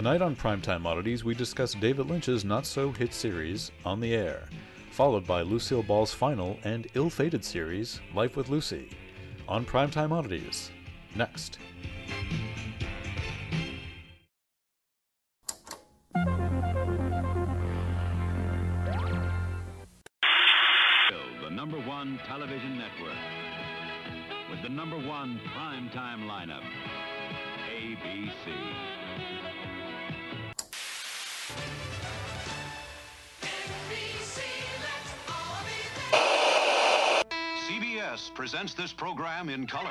Tonight on Primetime Oddities, we discuss David Lynch's not so hit series, On the Air, followed by Lucille Ball's final and ill fated series, Life with Lucy. On Primetime Oddities. Next. the number one television network with the number one primetime lineup, ABC. CBS presents this program in color.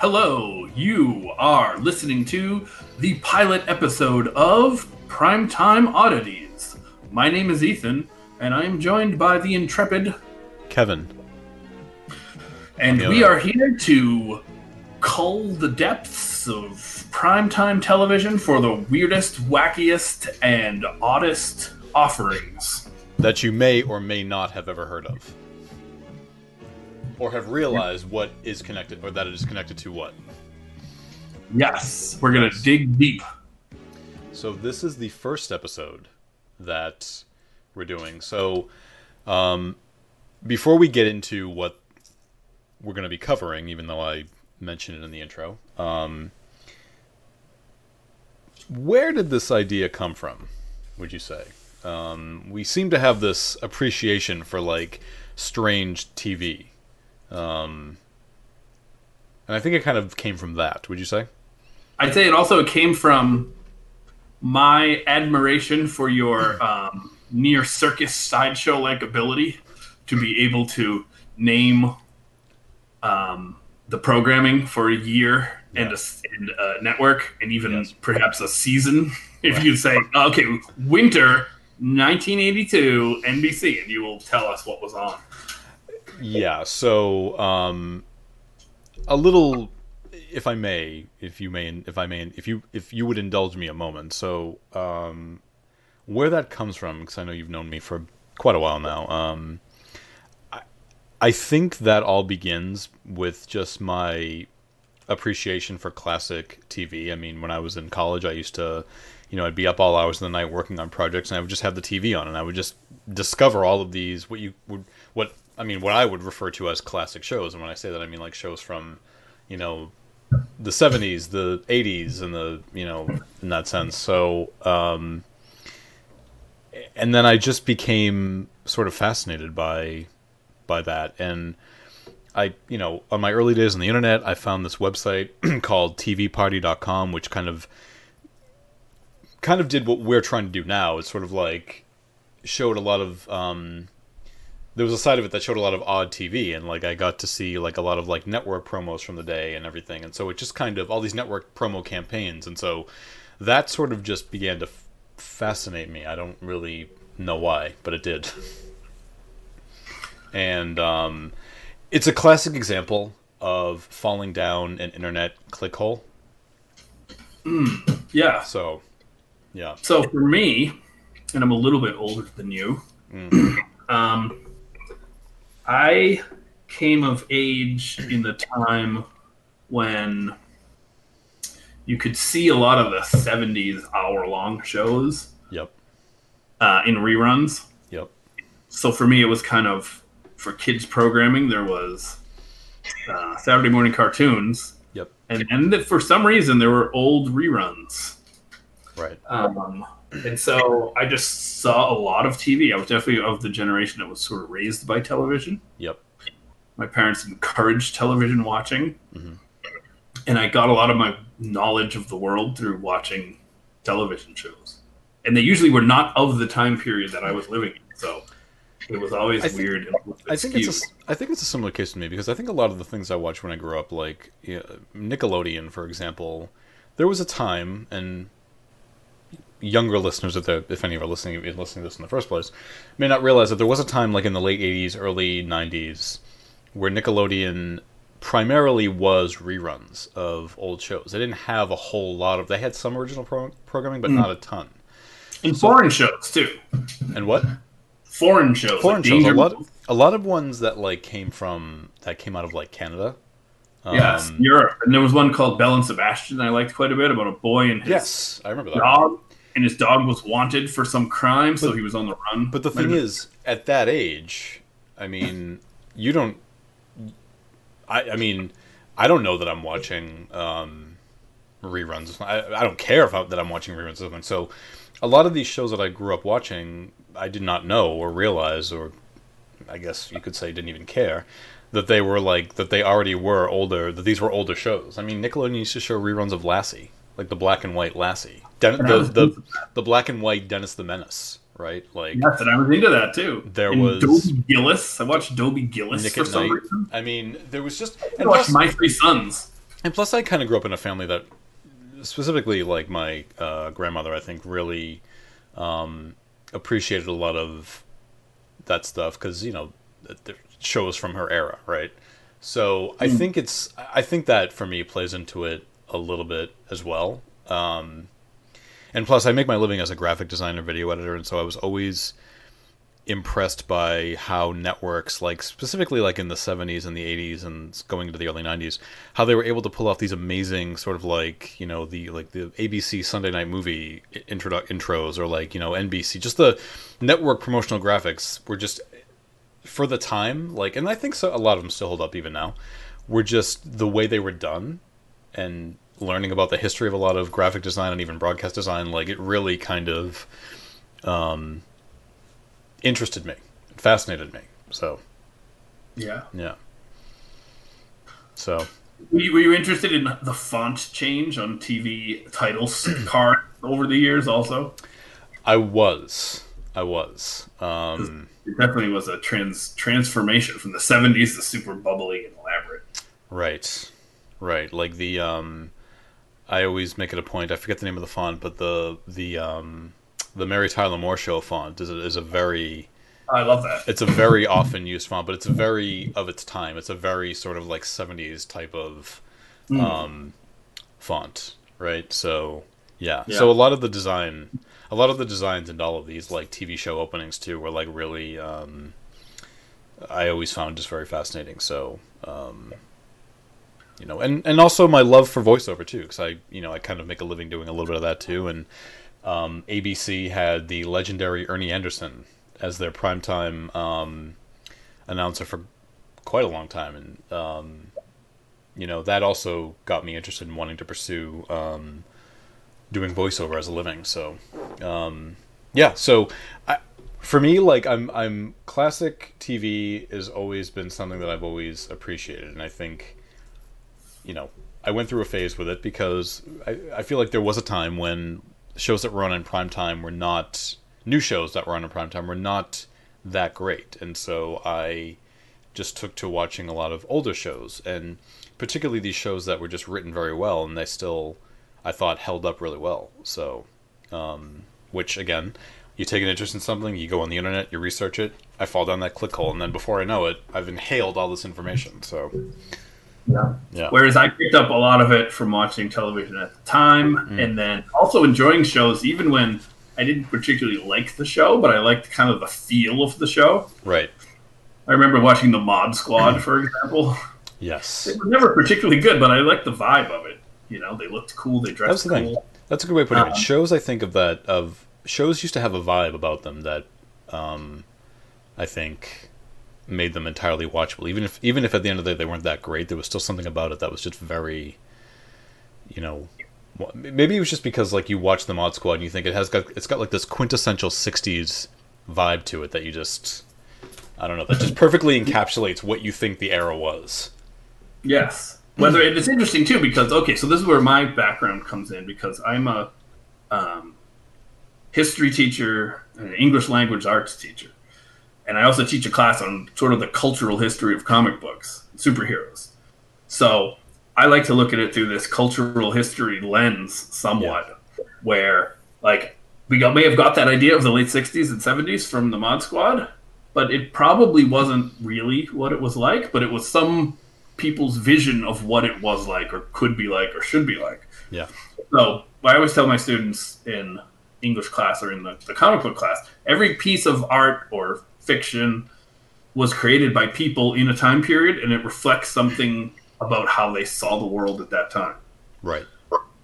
Hello, you are listening to the pilot episode of Primetime Oddities. My name is Ethan, and I am joined by the intrepid, Kevin. And we are here to cull the depths of primetime television for the weirdest, wackiest, and oddest offerings. That you may or may not have ever heard of. Or have realized what is connected, or that it is connected to what. Yes, we're gonna dig deep. So this is the first episode that we're doing. So um, before we get into what we're going to be covering, even though I mentioned it in the intro, um, where did this idea come from? Would you say? Um, we seem to have this appreciation for like strange TV, um, and I think it kind of came from that. Would you say? I'd say it also came from my admiration for your um, near circus sideshow like ability to be able to name um, the programming for a year and, a, and a network and even Yes. perhaps a season. If you say, okay, winter 1982 NBC, and you will tell us what was on. Yeah, so um, a little, if I may, if you may, if I may, if you if you would indulge me a moment. So um, where that comes from, because I know you've known me for quite a while now. Um, I think that all begins with just my appreciation for classic TV. I mean, when I was in college, I used to, you know, I'd be up all hours of the night working on projects, and I would just have the TV on, and I would just discover all of these what you would what I mean what I would refer to as classic shows, and when I say that, I mean like shows from, you know, the '70s, the '80s, and the you know in that sense. So, um, and then I just became sort of fascinated by by that and. I, you know, on my early days on the internet, I found this website called tvparty.com, which kind of kind of did what we're trying to do now. It's sort of like showed a lot of um there was a side of it that showed a lot of odd TV and like I got to see like a lot of like network promos from the day and everything. And so it just kind of all these network promo campaigns and so that sort of just began to f- fascinate me. I don't really know why, but it did. and um it's a classic example of falling down an internet click hole. Yeah. So, yeah. So for me, and I'm a little bit older than you, um, I came of age in the time when you could see a lot of the 70s hour long shows Yep. uh, in reruns. Yep. So for me, it was kind of for kids programming. There was uh, Saturday morning cartoons, Yep. and and that for some reason there were old reruns. Right. Um, and so I just saw a lot of TV. I was definitely of the generation that was sort of raised by television. Yep. My parents encouraged television watching, Mhm. and I got a lot of my knowledge of the world through watching television shows. And they usually were not of the time period that I was living in, so it was always I think- weird. and a little bit I think it's a, I think it's a similar case to me because I think a lot of the things I watched when I grew up, like you know, Nickelodeon, for example, there was a time, and younger listeners, if, if any of are listening, listening to this in the first place, may not realize that there was a time, like in the late '80s, early '90s, where Nickelodeon primarily was reruns of old shows. They didn't have a whole lot of. They had some original pro- programming, but mm. not a ton. And foreign shows too. And what? Foreign shows. Foreign like shows. A lot. Mouse. A lot of ones that like came from that came out of like Canada. Yes, Um, Europe. And there was one called Belle and Sebastian that I liked quite a bit about a boy and his Yes, I remember that. dog. And his dog was wanted for some crime, so he was on the run. But the Might thing is, at that age, I mean, you don't. I, I mean, I don't know that I'm watching um, reruns. I, I don't care if I, that I'm watching reruns of something. So, a lot of these shows that I grew up watching, I did not know or realize, or I guess you could say, didn't even care that they were like that. They already were older. That these were older shows. I mean, Nickelodeon used to show reruns of Lassie, like the black and white Lassie, Den- the, the the black and white Dennis the Menace, right? Like Yes, and I was into that too. There and was- Dobie Gillis. I watched Dobie Gillis Nick for some Night. reason. I mean, there was just I and watched plus, My Three Sons. and plus, I kind of grew up in a family that, specifically, like my uh, grandmother, I think really um, appreciated a lot of that stuff because you know the, shows from her era, right? So I think it's I think that for me plays into it a little bit as well. Um, and plus, I make my living as a graphic designer, video editor, and so I was always impressed by how networks like specifically like in the 70s and the 80s and going into the early 90s how they were able to pull off these amazing sort of like you know the like the ABC Sunday night movie intro intros or like you know NBC just the network promotional graphics were just for the time like and I think so a lot of them still hold up even now were just the way they were done and learning about the history of a lot of graphic design and even broadcast design like it really kind of um interested me fascinated me so. Yeah. yeah. So. Were you, were you interested in the font change on TV titles card over the years? Also, i was. I was. Um it definitely was a trans transformation from the '70s to super bubbly and elaborate. right. Right. Like the um i always make it a point i forget the name of the font but the the um the mary tyler moore show font is a, is a very I love that. it's a very often used font, but it's very of its time. It's a very sort of like '70s type of um, font, right? So yeah. Yeah. so a lot of the design, a lot of the designs in all of these like TV show openings too were like really. Um, I always found just very fascinating. So. Um, you know, and, and also my love for voiceover too, because I, you know, I kind of make a living doing a little bit of that too. And um, ABC had the legendary Ernie Anderson as their primetime um, announcer for quite a long time, and um, you know that also got me interested in wanting to pursue um, doing voiceover as a living. So, um, yeah. So, I, for me, like I'm, I'm classic TV has always been something that I've always appreciated, and I think, you know, I went through a phase with it because I, I feel like there was a time when shows that were on in prime time were not new shows that were on in prime time were not that great, and so I just took to watching a lot of older shows, and particularly these shows that were just written very well, and they still, I thought, held up really well. So, um, which again, you take an interest in something, you go on the internet, you research it. I fall down that click hole, and then before I know it, I've inhaled all this information. So, Yeah. yeah, Whereas I picked up a lot of it from watching television at the time, Mm. and then also enjoying shows, even when I didn't particularly like the show, but I liked kind of the feel of the show. right, I remember watching the Mod Squad, for example. yes. It was never particularly good, but I liked the vibe of it. You know, they looked cool, they That's dressed the thing. cool. That's a good way of putting Uh-huh. it. Shows, I think of that of shows used to have a vibe about them that um, I think made them entirely watchable. Even if even if at the end of the day they weren't that great, there was still something about it that was just very, you know, maybe it was just because like you watch the Mod Squad and you think it has got it's got like this quintessential '60s vibe to it that you just I don't know that just perfectly encapsulates what you think the era was. Yes. Whether it's interesting too because okay, so this is where my background comes in because I'm a um, history teacher an English language arts teacher, and I also teach a class on sort of the cultural history of comic books, superheroes. So I like to look at it through this cultural history lens, somewhat, where like we got, may have got that idea of the late '60s and '70s from the Mod Squad, but it probably wasn't really what it was like. But it was some people's vision of what it was like, or could be like, or should be like. Yeah, So I always tell my students in English class or in the, the comic book class, every piece of art or fiction was created by people in a time period and it reflects something about how they saw the world at that time. Right.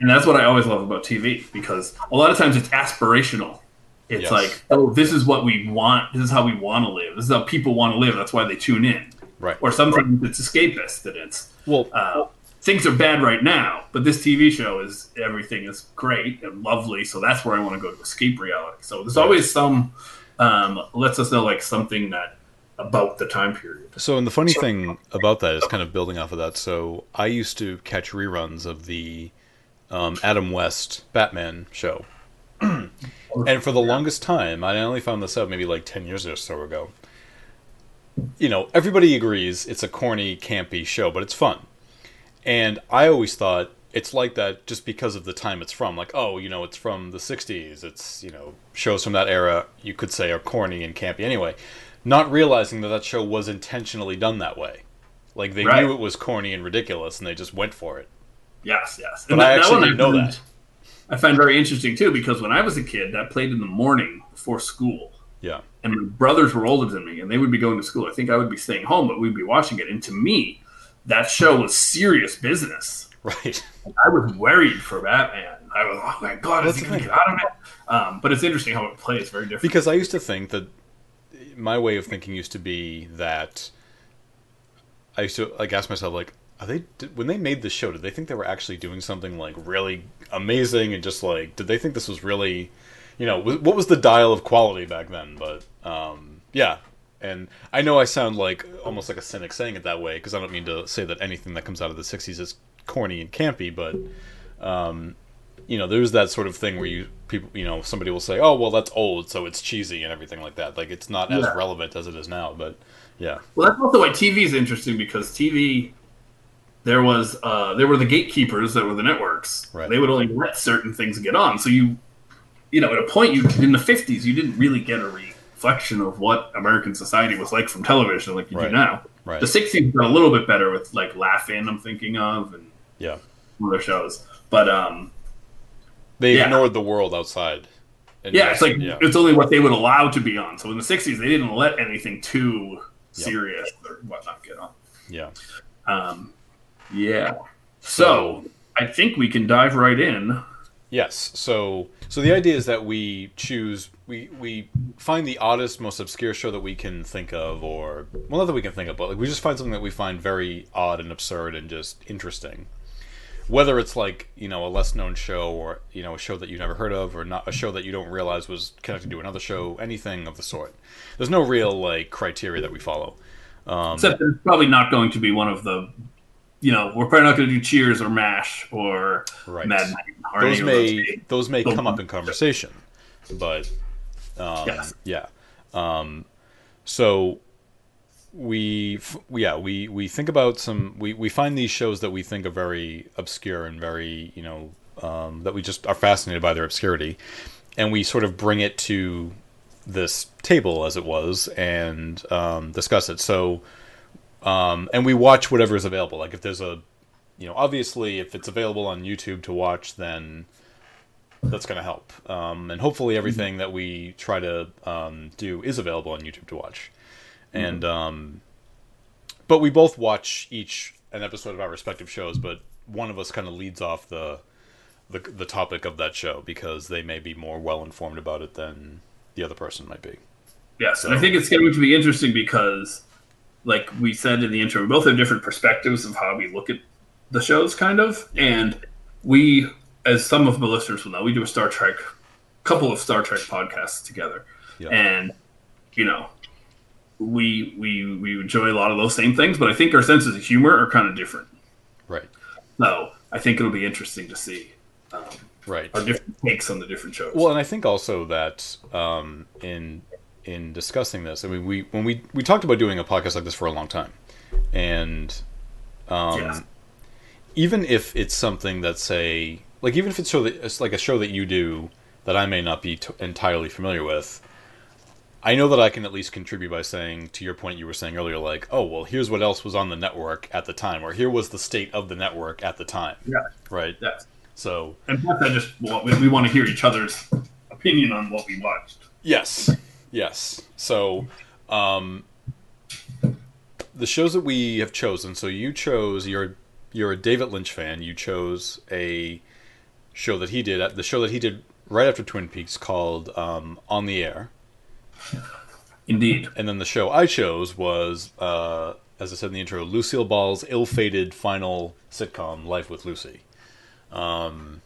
And that's what I always love about TV because a lot of times it's aspirational. It's Yes. like, oh, this is what we want. This is how we want to live. This is how people want to live. That's why they tune in. Right. Or sometimes it's escapist that it's Well, uh, things are bad right now, but this TV show is everything is great and lovely. So that's where I want to go to escape reality. So there's always some um, lets us know like something that about the time period. So, and the funny thing about that is kind of building off of that. So, I used to catch reruns of the um, Adam West Batman show. and for the longest time, I only found this out maybe like 10 years or so ago. You know, everybody agrees it's a corny, campy show, but it's fun. And I always thought it's like that just because of the time it's from. Like, oh, you know, it's from the 60s. It's, you know, shows from that era you could say are corny and campy anyway. Not realizing that that show was intentionally done that way. Like, they Right. knew it was corny and ridiculous and they just went for it. Yes, yes. But And I that- actually didn't know that. I find very interesting too because when I was a kid, that played in the morning before school. Yeah. and my brothers were older than me and they would be going to school. I think I would be staying home, but we'd be watching it. And to me, that show was serious business. Right. I was worried for Batman. I was, oh my god, is That's he the going to get out of it? Um, but it's interesting how it plays. Very different. Because I used to think that my way of thinking used to be that I used to like ask myself like, are they did, when they made the show? Did they think they were actually doing something like really amazing and just like did they think this was really, you know, what was the dial of quality back then? But um, yeah. And I know I sound like almost like a cynic saying it that way because I don't mean to say that anything that comes out of the '60s is corny and campy, but um, you know, there's that sort of thing where you people, you know, somebody will say, "Oh, well, that's old, so it's cheesy and everything like that." Like it's not as relevant as it is now. But yeah, well, that's also why TV is interesting because TV. There was uh, there were the gatekeepers that were the networks. Right. They would only let certain things get on. So you, you know, at a point, you in the fifties, you didn't really get a reflection of what American society was like from television, like you Right. do now. right, The '60s got a little bit better with like Laugh In, I'm thinking of, and yeah. other shows. But um, They Yeah. ignored the world outside. And yeah, it's like yeah, it's only what they would allow to be on. So in the '60s, they didn't let anything too serious or whatnot get on. yeah. Um, yeah. So I think we can dive right in. Yes. So so the idea is that we choose we we find the oddest, most obscure show that we can think of, or well, not that we can think of, but like we just find something that we find very odd and absurd and just interesting. Whether it's like you know a less known show or you know a show that you never heard of or not a show that you don't realize was connected to another show, anything of the sort. There's no real like criteria that we follow. Um, Except it's probably not going to be one of the, you know, we're probably not going to do Cheers or Mash or Right. Mad. Or those may those. those may come up in conversation, but um, Yes. yeah. Um, so we yeah we we think about some we we find these shows that we think are very obscure and very you know um, that we just are fascinated by their obscurity, and we sort of bring it to this table as it was and um, discuss it. So um, and we watch whatever is available. Like if there's a you know, obviously, if it's available on YouTube to watch, then that's going to help. Um, and hopefully, everything that we try to um, do is available on YouTube to watch. And um, but we both watch each an episode of our respective shows, but one of us kind of leads off the, the the topic of that show because they may be more well informed about it than the other person might be. Yes, and I think it's going to be interesting because, like we said in the intro, we both have different perspectives of how we look at the shows, kind of. And we, as some of the listeners will know, we do a Star Trek, couple of Star Trek podcasts together, Yeah. and you know, we we we enjoy a lot of those same things, but I think our senses of humor are kind of different. Right. So I think it'll be interesting to see um, Right. our different takes on the different shows. Well, and I think also that um, in in discussing this, I mean, we when we we talked about doing a podcast like this for a long time, and um, Yes. even if it's something that's say like even if it's show that it's like a show that you do that I may not be t- entirely familiar with. I know that I can at least contribute by saying, to your point you were saying earlier, like, oh, well, here's what else was on the network at the time, or here was the state of the network at the time, yeah, right? yes. So, And plus, I just want, we, we want to hear each other's opinion on what we watched. Yes, yes. So, um, the shows that we have chosen. So you chose you're you're a David Lynch fan. You chose a show that he did the show that he did right after Twin Peaks called um, On the Air. Indeed. And then the show I chose was, uh, as I said in the intro, Lucille Ball's ill-fated final sitcom, Life with Lucy. Um,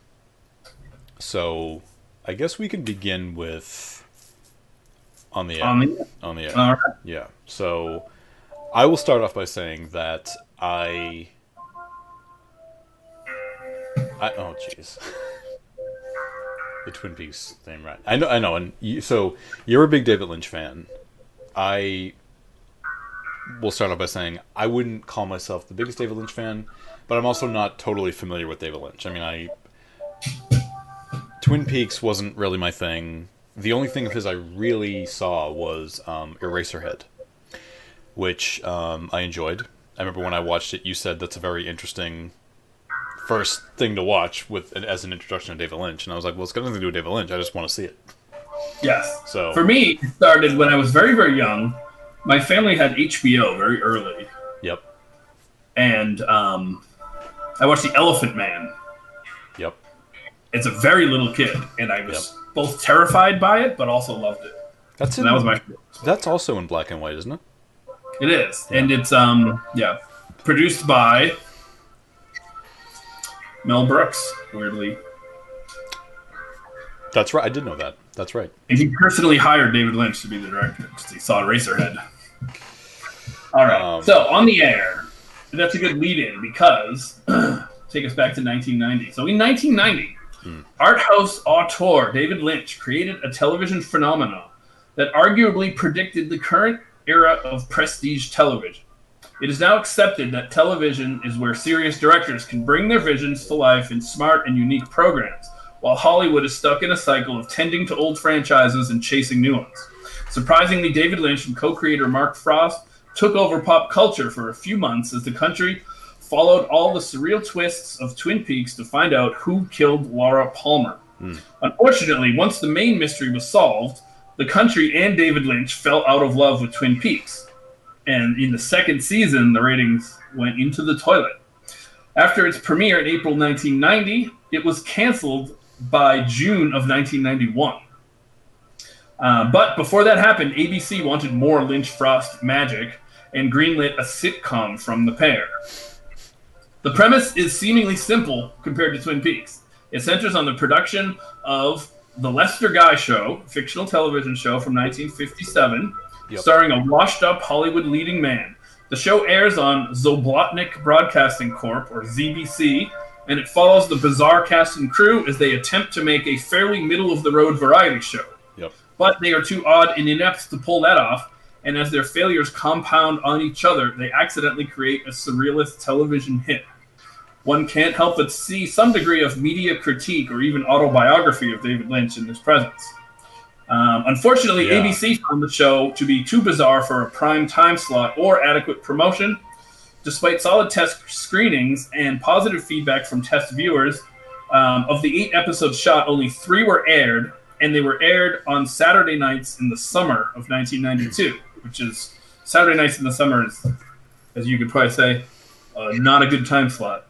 so I guess we can begin with on the air. On the On the air. right. Yeah. So I will start off by saying that I. I oh jeez. the Twin Peaks thing, right? I know, I know, and you, so you're a big David Lynch fan. I will start off by saying I wouldn't call myself the biggest David Lynch fan, but I'm also not totally familiar with David Lynch. I mean, I Twin Peaks wasn't really my thing. The only thing of his I really saw was um, Eraserhead, which um, I enjoyed. I remember when I watched it, you said that's a very interesting first thing to watch with as an introduction to David Lynch, and I was like, well, it's got nothing to do with David Lynch. I just want to see it. Yes. So For me, it started when I was very, very young. My family had HBO very early, yep, and um, I watched The Elephant Man. yep. It's a very little kid, and I was both terrified by it, but also loved it. That's in, that was my. that's also in black and white, isn't it? It is, and it's um yeah, produced by Mel Brooks. Weirdly, That's right. I did know that. That's right. and he personally hired David Lynch to be the director because he saw Eraserhead. All right, Um, so on the air, that's a good lead-in because take us back to 1990. So in 1990, art house auteur David Lynch created a television phenomenon that arguably predicted the current era of prestige television. It is now accepted that television is where serious directors can bring their visions to life in smart and unique programs, while Hollywood is stuck in a cycle of tending to old franchises and chasing new ones. Surprisingly, David Lynch and co creator Mark Frost took over pop culture for a few months as the country followed all the surreal twists of Twin Peaks to find out who killed Laura Palmer. Hmm. Unfortunately, once the main mystery was solved, the country and David Lynch fell out of love with Twin Peaks. And in the second season, the ratings went into the toilet. After its premiere in April 1990, it was canceled by June of 1991. Uh, but before that happened, ABC wanted more Lynch Frost magic and greenlit a sitcom from the pair. The premise is seemingly simple compared to Twin Peaks. It centers on the production of The Lester Guy Show, fictional television show from 1957, Yep. starring a washed up Hollywood leading man. The show airs on Zoblotnick Broadcasting Corp, or ZBC, and it follows the bizarre cast and crew as they attempt to make a fairly middle of the road variety show Yep. but they are too odd and inept to pull that off. And as their failures compound on each other, they accidentally create a surrealist television hit. One can't help but see some degree of media critique or even autobiography of David Lynch in his presence. Um, unfortunately, Yeah. ABC found the show to be too bizarre for a prime time slot or adequate promotion. Despite solid test screenings and positive feedback from test viewers, um, of the eight episodes shot, only three were aired, and they were aired on Saturday nights in the summer of 1992, which is Saturday nights in the summer is, as you could probably say, uh, not a good time slot.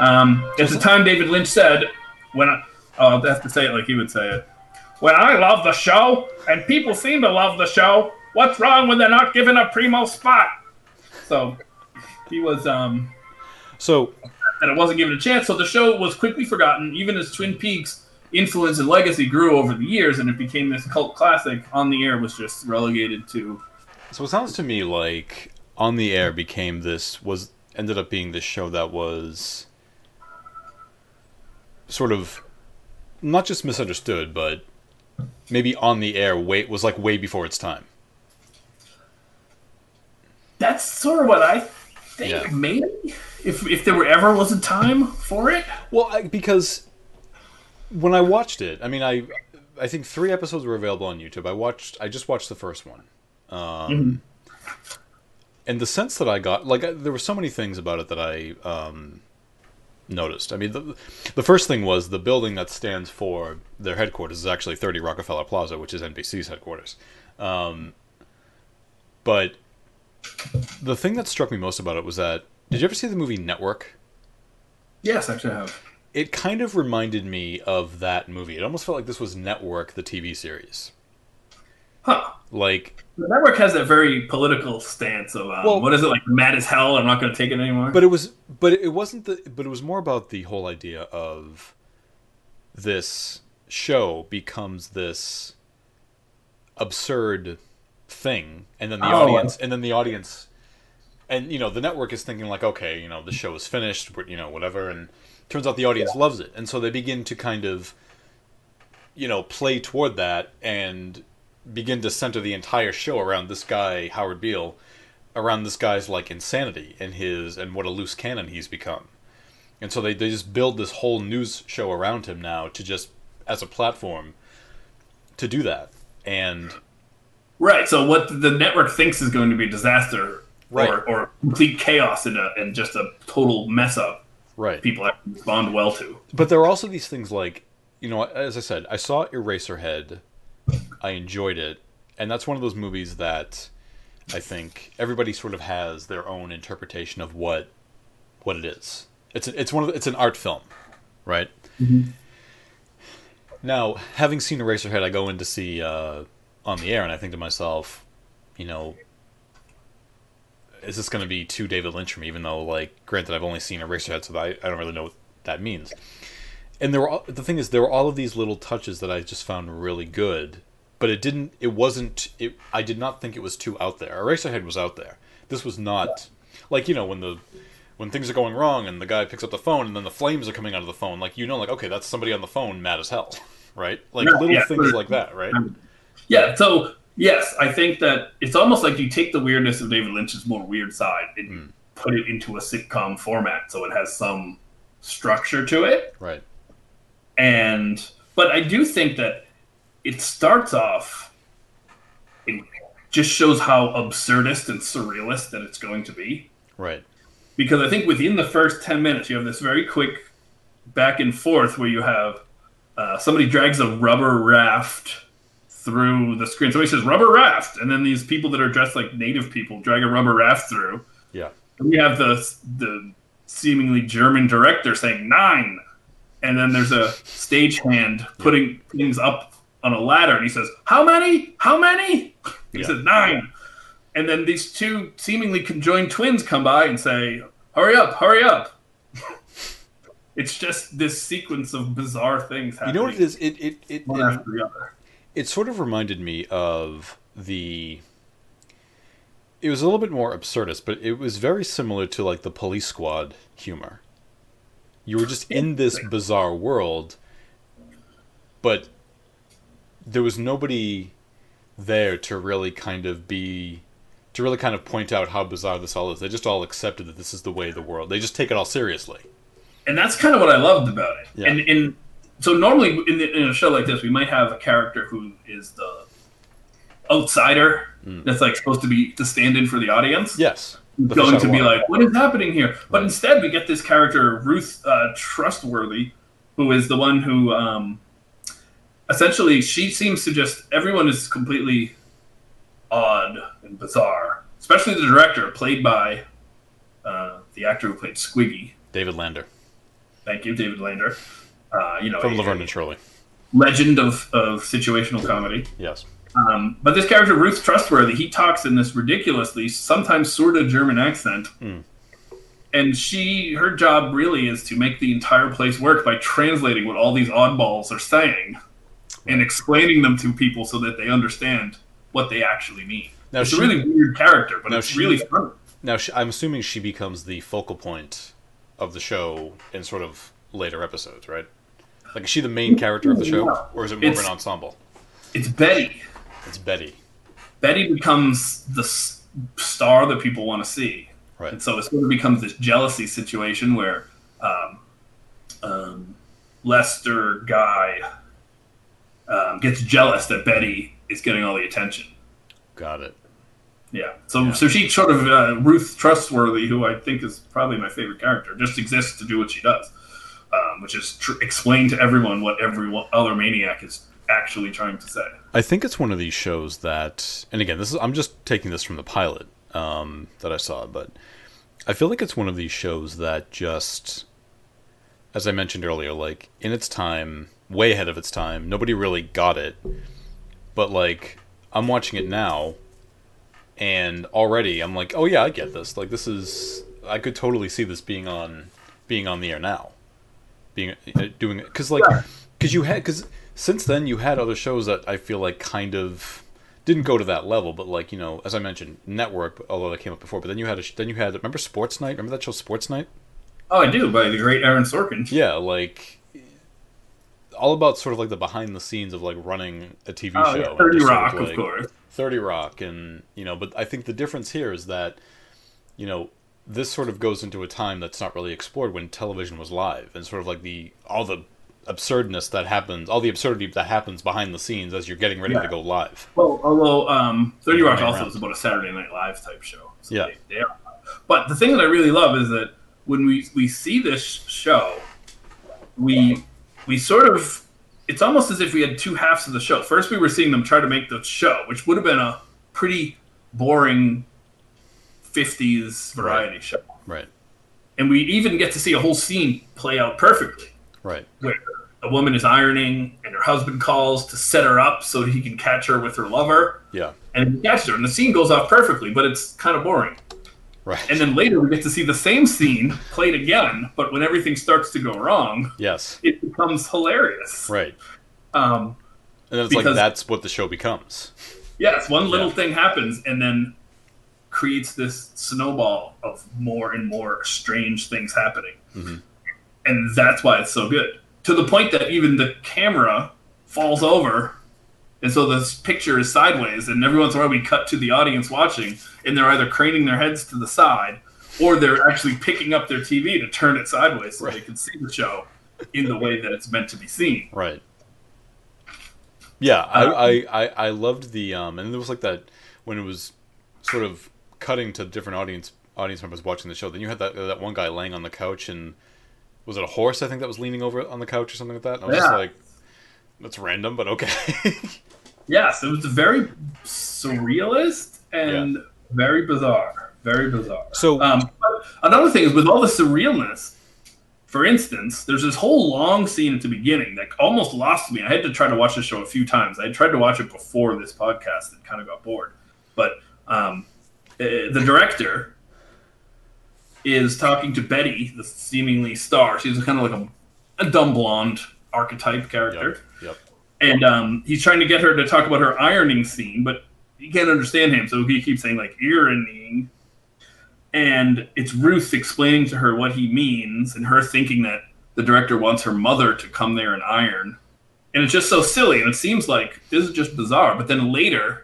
Um, at the time, David Lynch said, "When I, oh, I have to say it like he would say it, when I love the show and people seem to love the show, what's wrong when they're not given a primo spot?" So he was um, So and it wasn't given a chance. So the show was quickly forgotten, even as Twin Peaks' influence and legacy grew over the years, and it became this cult classic. On the air was just relegated to So it sounds to me like on the air became this was ended up being this show that was sort of not just misunderstood, but maybe on the air way was like way before its time. that's sort of what I think. Yeah. Maybe if if there were ever was a time for it. Well, I, because when I watched it, I mean, I I think three episodes were available on YouTube. I watched, I just watched the first one, um, and the sense that I got, like, I, there were so many things about it that I um, noticed. I mean, the, the first thing was the building that stands for their headquarters is actually 30 Rockefeller Plaza, which is NBC's headquarters. Um, but the thing that struck me most about it was that did you ever see the movie Network? Yes, actually, I have. It kind of reminded me of that movie. It almost felt like this was Network, the TV series. Huh. Like, The network has that very political stance of um, Well- what is it like? Mad as hell. I'm not going to take it anymore. but it was, but it wasn't the, but it was more about the whole idea of this show becomes this absurd thing, and then the Oh. audience, and then the audience, and you know, the network is thinking like, okay, you know, the show is finished, you know, whatever, and turns out the audience loves it, and so they begin to kind of, you know, play toward that and begin to center the entire show around this guy Howard Beale, around this guy's like insanity and his and what a loose cannon he's become. And so they, they just build this whole news show around him now to just as a platform to do that. And right. So what the network thinks is going to be a disaster Right. or, or complete chaos and, a, and just a total mess up, right. people respond well to. But there are also these things like, you know, as I said, I saw Eraserhead, I enjoyed it, and that's one of those movies that I think everybody sort of has their own interpretation of what what it is. It's a, it's one of the, it's an art film, right? Now, having seen Eraserhead, I go in to see uh, on the air, and I think to myself, you know, is this going to be too David Lynch for me? Even though, like, granted, I've only seen Eraserhead, so I, I don't really know what that means. And there were all- the thing is, there were all of these little touches that I just found really good, but it didn't. It wasn't. It. I did not think it was too out there. Eraserhead was out there. This was not like you know when the when things are going wrong and the guy picks up the phone and then the flames are coming out of the phone. Like you know, like okay, that's somebody on the phone, mad as hell, right? Like Yeah, little yeah, things for- like that, right? Yeah. So yes, I think that it's almost like you take the weirdness of David Lynch's more weird side and Hmm. put it into a sitcom format, so it has some structure to it. Right. And but I do think that it starts off. It just shows how absurdist and surrealist that it's going to be. Right. Because I think within the first ten minutes, you have this very quick back and forth where you have uh, somebody drags a rubber raft through the screen. Somebody says rubber raft, and then these people that are dressed like native people drag a rubber raft through. Yeah. And we have the the seemingly German director saying nine, and then there's a stagehand putting things up on a ladder, and he says, "How many? How many?" He Yeah. says nine, and then these two seemingly conjoined twins come by and say, "Hurry up! Hurry up!" it's just this sequence of bizarre things You know what it is? It it it, One it, after the other. it sort of reminded me of the it was a little bit more absurdist but it was very similar to like the police squad humor you were just in this bizarre world but there was nobody there to really kind of be to really kind of point out how bizarre this all is they just all accepted that this is the way of the world they just take it all seriously and that's kind of what I loved about it. Yeah. And in so normally in, the, in a show like this, we might have a character who is the outsider hmm. that's like supposed to be to stand in for the audience. yes going to be like, what is happening here? But Right. instead, we get this character Ruth uh, Trustworthy, who is the one who um, essentially she seems to just everyone is completely odd and bizarre, especially the director, played by uh, the actor who played Squiggy. david lander Thank you, David Lander. Uh, you know, from laverne and shirley legend of, of situational comedy. yes Um, but this character, Ruth Trustworthy, he talks in this ridiculously, sometimes sort of German accent. Hmm. And she, her job really is to make the entire place work by translating what all these oddballs are saying and explaining them to people so that they understand what they actually mean. Now it's she- a really weird character, but it's she- really fun. Now, she, I'm assuming she becomes the focal point of the show in sort of later episodes, right? Like, is she the main character of the show, or is it more of an ensemble? It's Betty. It's Betty, Betty becomes the s- star that people want to see. right? And so it sort of becomes this jealousy situation where um, um, Lester Guy um, gets jealous that Betty is getting all the attention. Got it. Yeah. So so she sort of uh, Ruth Trustworthy, who I think is probably my favorite character, just exists to do what she does, um, which is tr- explain to everyone what every other maniac is actually trying to say. I think it's one of these shows that, and again, this is I'm just taking this from the pilot um, that I saw, but I feel like it's one of these shows that just, as I mentioned earlier, like in its time, way ahead of its time, nobody really got it, but like I'm watching it now, and already I'm like, oh yeah, I get this. Like this is, I could totally see this being on, being on the air now, being uh, doing it because like, because you had because since then you had other shows that I feel like kind of didn't go to that level, but like you know, as I mentioned, Network, although that came up before, but then you had a, then you had remember Sports Night? Remember that show Sports Night? Oh, I do by the great Aaron Sorkin. Yeah, like all about sort of like the behind the scenes of like running a TV Oh, show. yeah. Thirty Just sort Rock, of, of course. 30 Rock and you know, but I think the difference here is that you know, this sort of goes into a time that's not really explored when television was live and sort of like the all the absurdness that happens, all the absurdity that happens behind the scenes as you're getting ready to go live. Well, although um, Thirty Rock also around. is about a Saturday Night Live type show. So Yeah. They, they are. But the thing that I really love is that when we we see this show, we we sort of it's almost as if we had two halves of the show. First, we were seeing them try to make the show, which would have been a pretty boring '50s variety show, Right. and we even get to see a whole scene play out perfectly Right. where a woman is ironing and her husband calls to set her up so he can catch her with her lover Yeah. and he catches her and the scene goes off perfectly but it's kind of boring Right. and then later we get to see the same scene played again but when everything starts to go wrong yes. it becomes hilarious Right. um, And it's like that's what the show becomes. yes one little Yeah. thing happens and then creates this snowball of more and more strange things happening Mhm. And that's why it's so good to the point that even the camera falls over and so this picture is sideways and every once in a while we cut to the audience watching and they're either craning their heads to the side or they're actually picking up their tv to turn it sideways so they can see the show in the way that it's meant to be seen Right. Yeah, Uh, I, I, I, I loved the um, and there was like that when it was sort of cutting to different audience audience members watching the show. Then you had that that one guy laying on the couch and was it a horse? I think that was leaning over on the couch or something like that. And I was just like, that's random, but okay. yes it was very surrealist and very bizarre very bizarre so Um, another thing is with all the surrealness, for instance, there's this whole long scene at the beginning that almost lost me. I had to try to watch the show a few times. I tried to watch it before this podcast and kind of got bored. But um, uh, the director is talking to Betty, the seemingly star. She's kind of like a, a dumb blonde archetype character. Yep, yep, and um, he's trying to get her to talk about her ironing scene, but he can't understand him, so he keeps saying like ironing, and it's Ruth explaining to her what he means, and her thinking that the director wants her mother to come there and iron, and it's just so silly, and it seems like this is just bizarre, but then later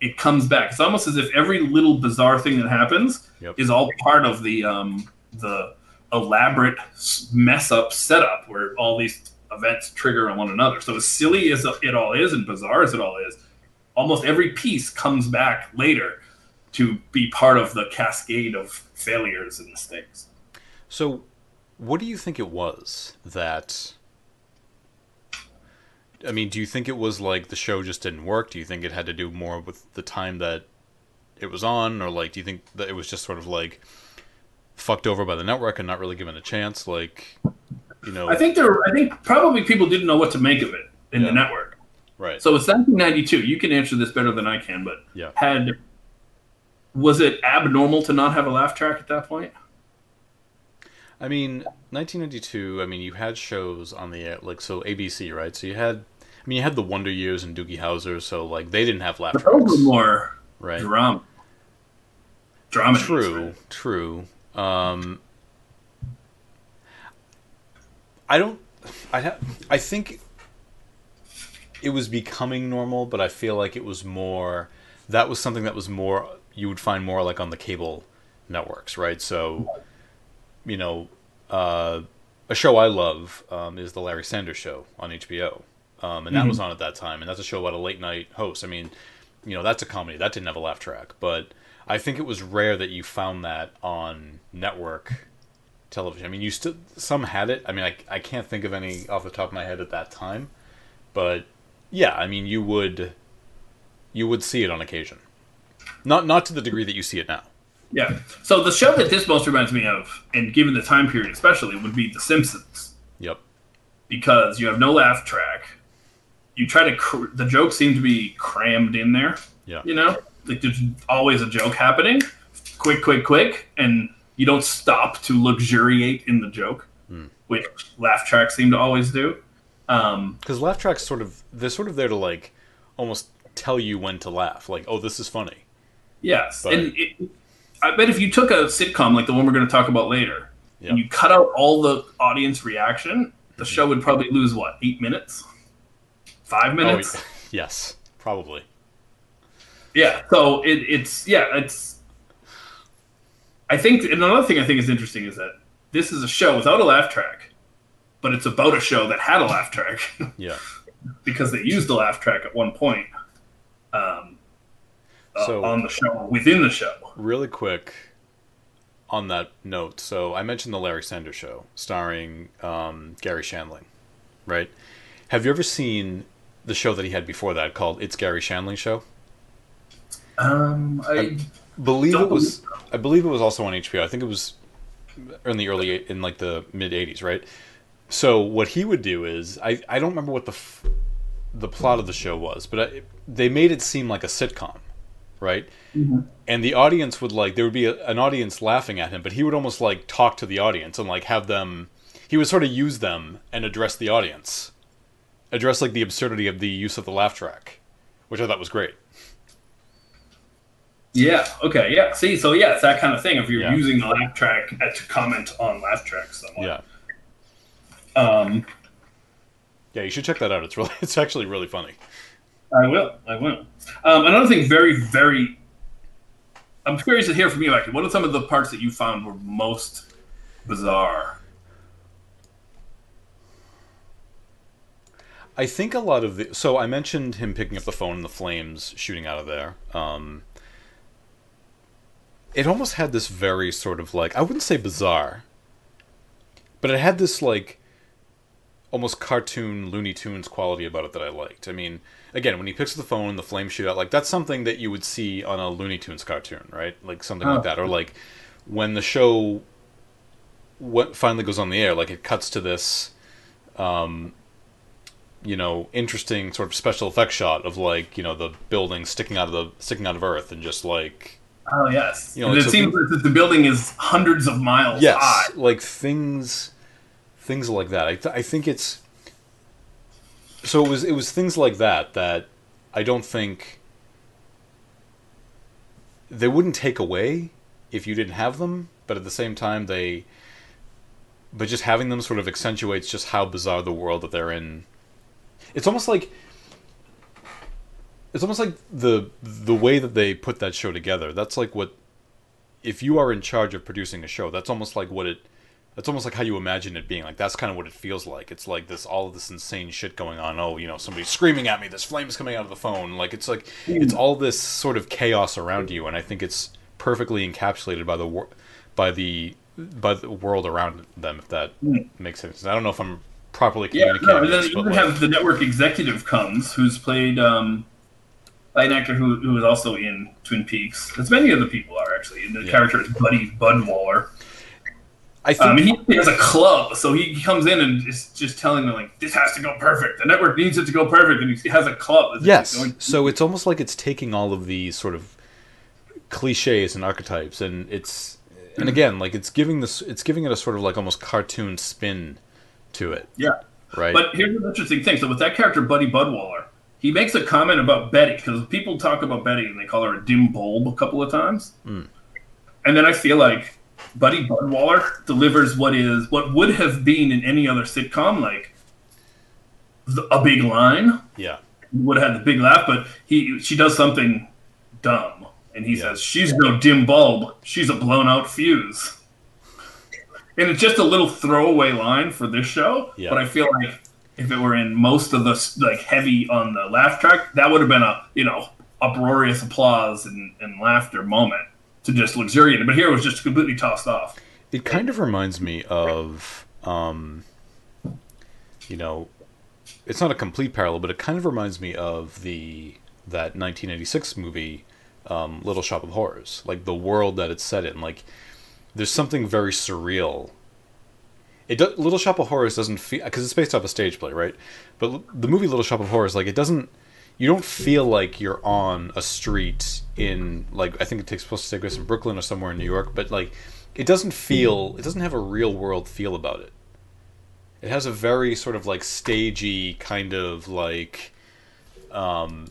it comes back. It's almost as if every little bizarre thing that happens Yep. is all part of the um, the elaborate mess up setup where all these events trigger on one another. So as silly as it all is and bizarre as it all is, almost every piece comes back later to be part of the cascade of failures and mistakes. So, what do you think it was that? I mean, do you think it was like the show just didn't work? Do you think it had to do more with the time that it was on, or like, do you think that it was just sort of like fucked over by the network and not really given a chance? Like, you know, I think there. I think probably people didn't know what to make of it in Yeah. the network. right? So it's 1992. You can answer this better than I can, but Yeah. had was it abnormal to not have a laugh track at that point? I mean, 1992. I mean, you had shows on the like so ABC, right? So you had, mean, you had the Wonder Years and Doogie Howser, so like they didn't have laugh But those tracks, were more right? drama. Drama. True, true. Um, I don't. I ha- I think it was becoming normal, but I feel like it was more. That was something that was more. You would find more like on the cable networks, right? So, you know, uh, a show I love um, is the Larry Sanders Show on HBO, um, and that was on at that time, and that's a show about a late night host. I mean, you know that's a comedy that didn't have a laugh track, but I think it was rare that you found that on network television. I mean, you still some had it. I mean, I I can't think of any off the top of my head at that time, but yeah, I mean, you would you would see it on occasion, not not to the degree that you see it now. Yeah. So the show that this most reminds me of, and given the time period especially, would be The Simpsons Yep. because you have no laugh track. You try to cr- the jokes seem to be crammed in there. Yeah. You know, like there's always a joke happening, quick, quick, quick, and you don't stop to luxuriate in the joke, which laugh tracks seem to always do. Um, Because laugh tracks sort of they're sort of there to like almost tell you when to laugh. Like, oh, this is funny. Yes, But- and it, I bet if you took a sitcom like the one we're going to talk about later, Yeah. and you cut out all the audience reaction, the show would probably lose what eight minutes, five Oh, minutes. y- yes, probably. Yeah. So it, it's yeah, it's. I think another thing I think is interesting is that this is a show without a laugh track, but it's about a show that had a laugh track Yeah. because they used a laugh track at one point. Um, uh, So- on the show within the show. Really quick on that note, so I mentioned the Larry Sanders Show, starring um, Garry Shandling, right? Have you ever seen the show that he had before that called "It's Garry Shandling Show"? Um, I Believe Don't it was. I believe it was also on HBO. I think it was in the early in like the mid '80s, right? So what he would do is, I I don't remember what the f- the plot of the show was, but I, they made it seem like a sitcom, right? And the audience would like there would be a, an audience laughing at him, but he would almost like talk to the audience and like have them. He would sort of use them and address the audience, address like the absurdity of the use of the laugh track, which I thought was great. yeah okay yeah see so yeah it's that kind of thing if you're Yeah. using the laugh track to comment on laugh tracks somewhat. Yeah, Um, yeah, you should check that out. It's really, it's actually really funny. I will. I will. Um, another thing, very, very. I'm curious to hear from you. Actually, what are some of the parts that you found were most bizarre? I think a lot of the so I mentioned him picking up the phone and the flames shooting out of there. Um, it almost had this very sort of like I wouldn't say bizarre, but it had this like almost cartoon Looney Tunes quality about it that I liked. I mean, again, when he picks up the phone and the flames shoot out, like that's something that you would see on a Looney Tunes cartoon, right? Like something Oh. like that, or like when the show what finally goes on the air, like it cuts to this um, you know, interesting sort of special effect shot of like, you know, the building sticking out of the sticking out of Earth and just like Oh yes, You know, and it so seems like the building is hundreds of miles yes, high. like things things like that. I th- I think it's so it was it was things like that that I don't think they wouldn't take away if you didn't have them, but at the same time they but just having them sort of accentuates just how bizarre the world that they're in. It's almost like it's almost like the the way that they put that show together. That's like what if you are in charge of producing a show, that's almost like what it that's almost like how you imagine it being. Like that's kind of what it feels like. It's like this all of this insane shit going on. Oh, you know, somebody's screaming at me. There's flames coming out of the phone. Like it's like it's all this sort of chaos around you, and I think it's perfectly encapsulated by the by the by the world around them. If that hmm. makes sense. I don't know if I'm properly Yeah, no, and then you like- have the network executive comes, who's played um, by an actor who who is also in Twin Peaks. As many other people are actually. And the Yeah. character is Buddy Budwaller. I think Um, and he has a club, so he comes in and is just telling them like, "This has to go perfect. The network needs it to go perfect," and he has a club. Yes. going- So it's almost like it's taking all of these sort of cliches and archetypes, and it's and again like it's giving this it's giving it a sort of like almost cartoon spin to it, yeah. right? But here's an interesting thing. So with that character, Buddy Budwaller, he makes a comment about Betty because people talk about Betty and they call her a dim bulb a couple of times. Hmm. And then I feel like Buddy Budwaller delivers what is what would have been in any other sitcom, like the, a big line yeah, would have had the big laugh, but he she does something dumb, and he Yeah. says she's no dim bulb, she's a blown out fuse. And it's just a little throwaway line for this show, Yeah. but I feel like if it were in most of the like heavy on the laugh track, that would have been a you know uproarious applause and, and laughter moment to just luxuriate. But here it was just completely tossed off. It kind of reminds me of, um, you know, it's not a complete parallel, but it kind of reminds me of the that 1986 movie, um, Little Shop of Horrors. Like the world that it's set in. Like there's something very surreal. It do, Little Shop of Horrors doesn't feel because it's based off a stage play, right? But the movie Little Shop of Horrors, like it doesn't. You don't feel like you're on a street in like I think it takes to take place in Brooklyn or somewhere in New York, but like it doesn't feel it doesn't have a real world feel about it. It has a very sort of like stagey kind of like um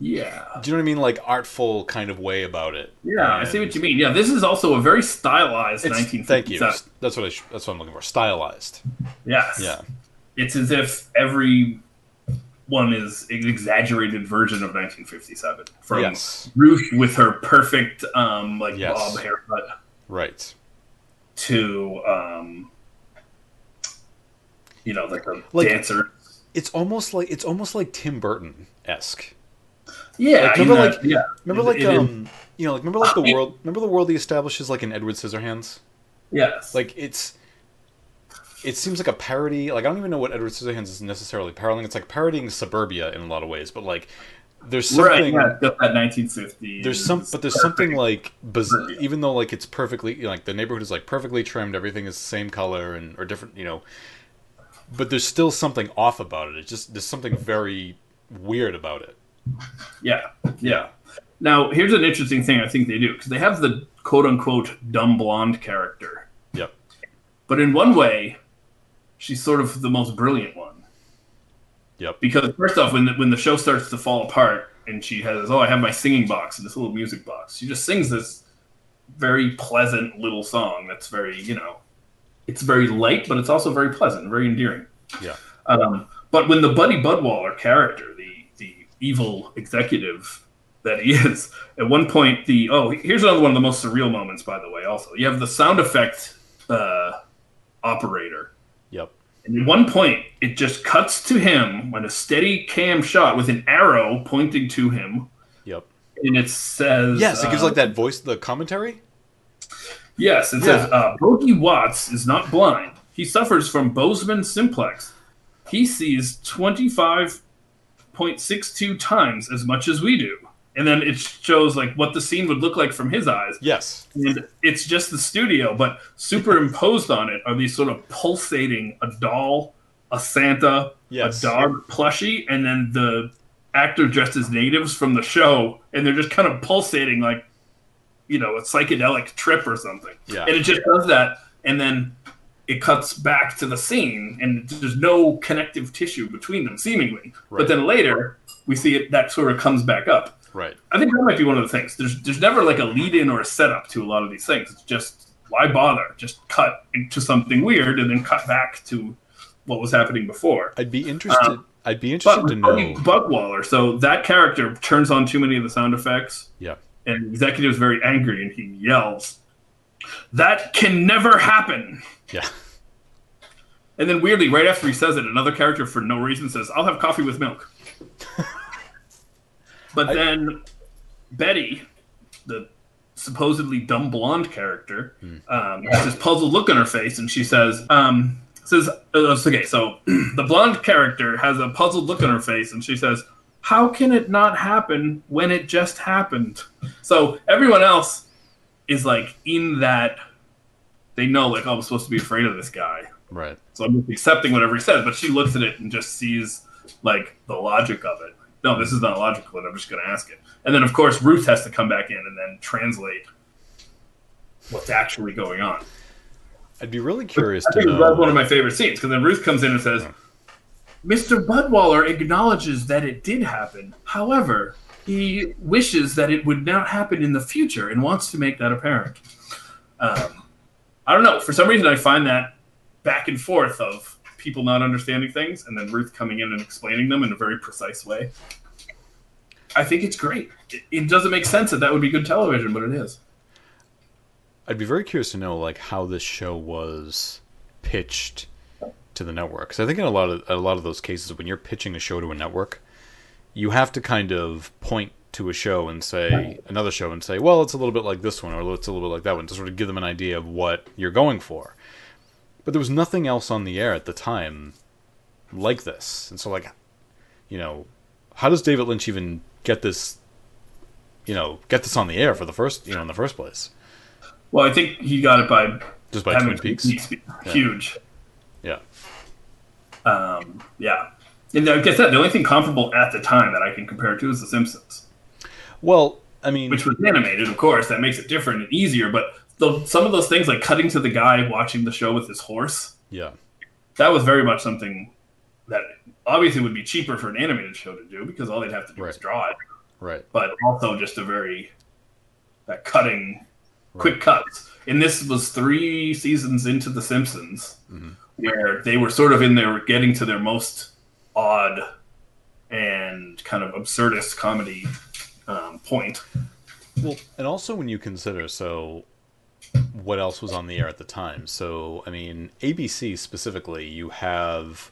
Yeah. do you know what I mean? Like artful kind of way about it. Yeah, I see what you mean. Yeah, this is also a very stylized It's, 1957. thank you. That's what I. Sh- that's what I'm looking for. Stylized. Yes. Yeah. It's as if every one is an exaggerated version of 1957. From Yes. Ruth with her perfect um, like Yes. bob haircut Right. to um, you know like a Like- dancer. It's almost like it's almost like Tim Burton esque. Yeah, like, in remember, like- yeah. Remember, like it um, you know, like remember like the world. Remember the world he establishes like in Edward Scissorhands. yes, Like it's. It seems like a parody. Like I don't even know what Edward Scissorhands is necessarily parodying. It's like parodying suburbia in a lot of ways, but like there's something. right. Yeah, that 1950s. there's some but there's something like biz- even though like it's perfectly you know, like the neighborhood is like perfectly trimmed everything is the same color and or different you know but there's still something off about it it's just there's something very weird about it Yeah, yeah. Now, here's an interesting thing I think they do because they have the quote unquote dumb blonde character, yep but in one way, she's sort of the most brilliant one. yep Because first off, when the, when the show starts to fall apart, and she has, oh, I have my singing box, this little music box. She just sings this very pleasant little song that's very, you know, it's very light, but it's also very pleasant, very endearing. yeah Um, but when the Buddy Budwaller character, evil executive that he is, at one point the oh here's another one of the most surreal moments by the way. Also, you have the sound effect uh, operator, yep. And at one point it just cuts to him on a steady cam shot with an arrow pointing to him, yep. And it says yes it gives uh, like that voice the commentary? Yes, it says uh, Bogey Watts is not blind. He suffers from Bozeman simplex. He sees 25.62 times as much as we do. And then it shows like what the scene would look like from his eyes. yes And it's just the studio, but superimposed on it are these sort of pulsating a doll, a Santa, Yes. a dog plushie, and then the actor dressed as natives from the show, and they're just kind of pulsating like, you know, a psychedelic trip or something. Yeah. And it just does that, and then it cuts back to the scene, and there's no connective tissue between them, seemingly. Right. But then later, we see it that sort of comes back up. right I think that might be one of the things. There's there's never like a lead in or a setup to a lot of these things. It's just why bother? Just cut into something weird and then cut back to what was happening before. i'd be interested um, i'd be interested to know Budwaller, so that character turns on too many of the sound effects, yeah and the executive is very angry and he yells, "That can never happen!" yeah And then weirdly, right after he says it, another character for no reason says, "I'll have coffee with milk." but then Betty, the supposedly dumb blonde character, um, has this puzzled look on her face, and she says, um, "says uh, okay." So the blonde character has a puzzled look on her face, and she says, "How can it not happen when it just happened?" So everyone else is like in that. They know, like, oh, I'm supposed to be afraid of this guy. right So I'm just accepting whatever he says. But she looks at it and just sees like the logic of it. No, this is not logical, and I'm just going to ask it. And then, of course, Ruth has to come back in and then translate what's actually going on. i'd be really curious I to think that's one of my favorite scenes because then Ruth comes in and says, "Mr. Budwaller acknowledges that it did happen. However, he wishes that it would not happen in the future and wants to make that apparent." Um, I don't know. For some reason, I find that back and forth of people not understanding things and then Ruth coming in and explaining them in a very precise way. I think it's great. It, it doesn't make sense that that would be good television, but it is. I'd be very curious to know like how this show was pitched to the network. Because I think in a lot of a lot of those cases, when you're pitching a show to a network, you have to kind of point to a show and say another show and say, well, it's a little bit like this one or it's a little bit like that one to sort of give them an idea of what you're going for. But there was nothing else on the air at the time like this, and so like, you know, how does David Lynch even get this? You know, get this on the air for the first, you know, in the first place, Well, I think he got it by just by Twin Peaks. be huge. Yeah, Um, yeah. And I guess that the only thing comparable at the time that I can compare it to is The Simpsons, well, I mean, which was animated, of course. That makes it different and easier. But the, some of those things, like cutting to the guy watching the show with his horse, yeah, that was very much something that obviously would be cheaper for an animated show to do because all they'd have to do is draw it. right, But also just a very that cutting, quick cuts. And this was three seasons into The Simpsons, Mhm. where they were sort of in there getting to their most odd and kind of absurdist comedy um, point. Well, and also when you consider so what else was on the air at the time. So, I mean, ABC specifically, you have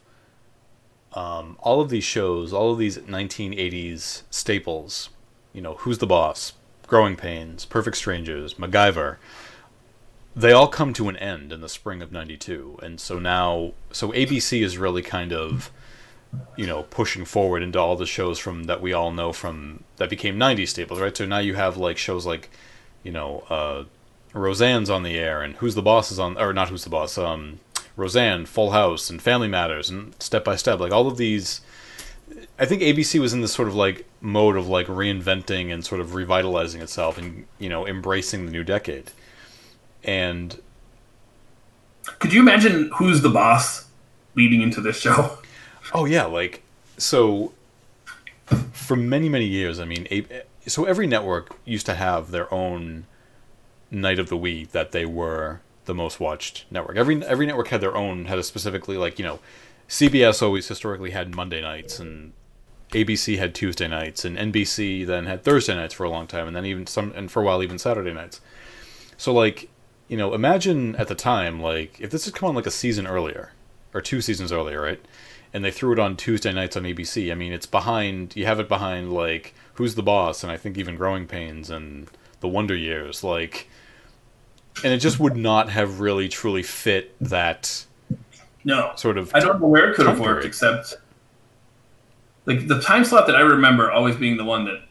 um, all of these shows, all of these 1980s staples. You know, Who's the Boss, Growing Pains, Perfect Strangers, MacGyver. They all come to an end in the spring of '92, and so now, so ABC is really kind of you know pushing forward into all the shows from that we all know from that became 90s staples right so now you have like shows like you know uh roseanne's on the air and who's the boss is on or not who's the boss um roseanne full house and family matters and step by step like all of these i think abc was in this sort of like mode of like reinventing and sort of revitalizing itself and you know embracing the new decade and Could you imagine who's the boss leading into this show? Oh yeah, like so for many many years. I mean, so every network used to have their own night of the week that they were the most watched network. Every every network had their own had a specifically like you know, CBS always historically had Monday nights and ABC had Tuesday nights and NBC then had Thursday nights for a long time and then even some and for a while even Saturday nights. So like you know, imagine at the time like if this had come on like a season earlier or two seasons earlier, right? And they threw it on Tuesday nights on ABC. I mean, it's behind. You have it behind like Who's the Boss, and I think even Growing Pains and The Wonder Years, like, and it just would not have really truly fit that No. sort of. I don't know where it could have worked except like the time slot that I remember always being the one that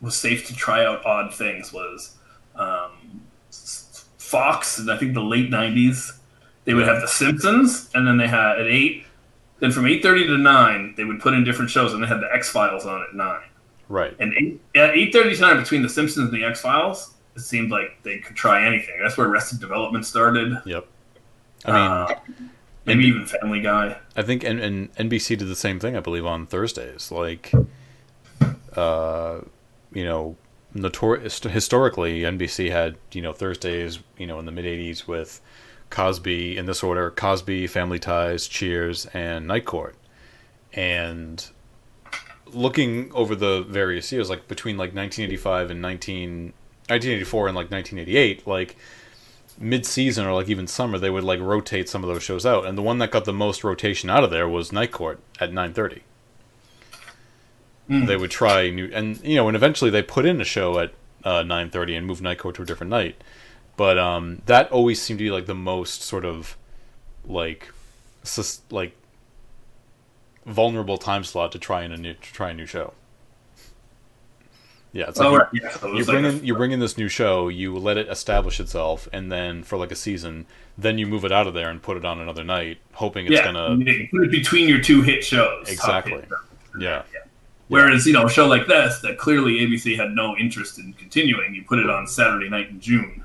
was safe to try out odd things was um, Fox and I think the late nineties. They would have The Simpsons, and then they had at eight. Then from eight thirty to nine, they would put in different shows, and they had the X Files on at nine. Right. And eight, at eight thirty to nine, between The Simpsons and the X Files, it seemed like they could try anything. That's where Arrested Development started. Yep. I mean, Uh, maybe even Family Guy. I think and, and NBC did the same thing. I believe on Thursdays, like, uh, you know, notor- historically NBC had you know Thursdays, you know, in the mid '80s with Cosby in this order: Cosby, Family Ties, Cheers, and Night Court. And looking over the various years, like between like 1985 and 19, 1984 and like 1988, like mid-season or like even summer they would like rotate some of those shows out and the one that got the most rotation out of there was night court at 9.30 Mm. they would try new and you know and eventually they put in a show at uh, 9.30 and moved night court to a different night but um, that always seemed to be like the most sort of like sus- like vulnerable time slot to try in a new to try a new show yeah it's like Oh, you- Yeah, you bring in you bring in this new show, you let it establish itself, and then for like a season, then you move it out of there and put it on another night, hoping it's yeah, gonna put it between your two hit shows. Exactly. hit shows. yeah Whereas, you know, a show like this that clearly ABC had no interest in continuing, you put it on Saturday night in June.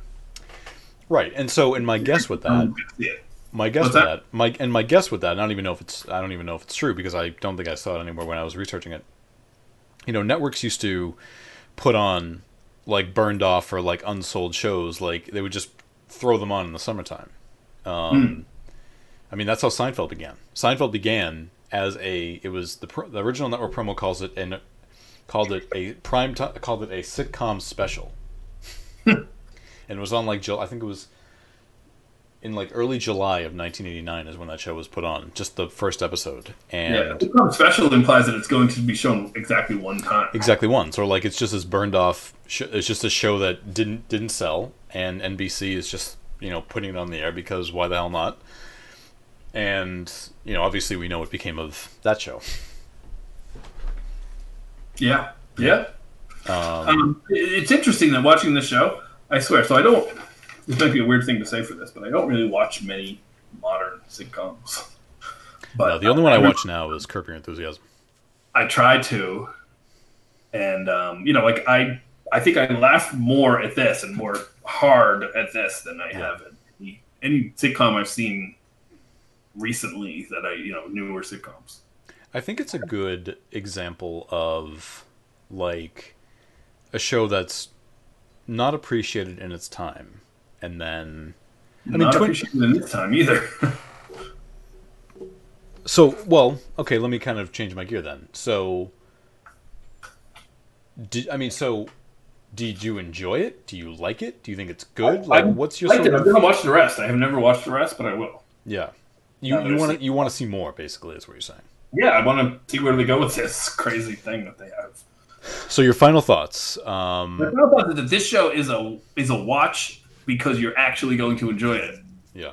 Right. And so, and my guess with that, my guess What's with that? that, my and my guess with that, I don't even know if it's I don't even know if it's true because I don't think I saw it anywhere when I was researching it. You know, networks used to put on like burned off or like unsold shows, like they would just throw them on in the summertime. Um, I mean, that's how Seinfeld began. Seinfeld began as a it was the, pro, the original network promo calls it and called it a prime time called it a sitcom special, and it was on like. I think it was in like early July of 1989 is when that show was put on, just the first episode, Yeah, and sitcom special implies that it's going to be shown exactly one time. exactly once, or like it's just this burned off. Sh- it's just a show that didn't didn't sell, and NBC is just you know putting it on the air because why the hell not? And you know, obviously, we know what became of that show. Yeah, yeah. Um, Um, it's interesting that watching this show, I swear. So I don't. This might be a weird thing to say for this, but I don't really watch many modern sitcoms. But no, the only one I watch now is Curb Your Enthusiasm. I try to, and um, you know, like I, I think I laugh more at this and more hard at this than I have at any, any sitcom I've seen recently that I, you know, newer sitcoms. I think it's a good example of like a show that's not appreciated in its time, and then I mean, Not Twin- appreciated in this time either. so well. Okay, let me kind of change my gear then. So, did I mean so? Did you enjoy it? Do you like it? Do you think it's good? Like, I what's your liked sort it. I'm of gonna watch the rest. I have never watched the rest, but I will. yeah? You you want to you want to see more? Basically, is what you're saying. Yeah, I want to see where they go with this crazy thing that they have. So your final thoughts? Um, My final thought is that this show is a is a watch because you're actually going to enjoy it. yeah,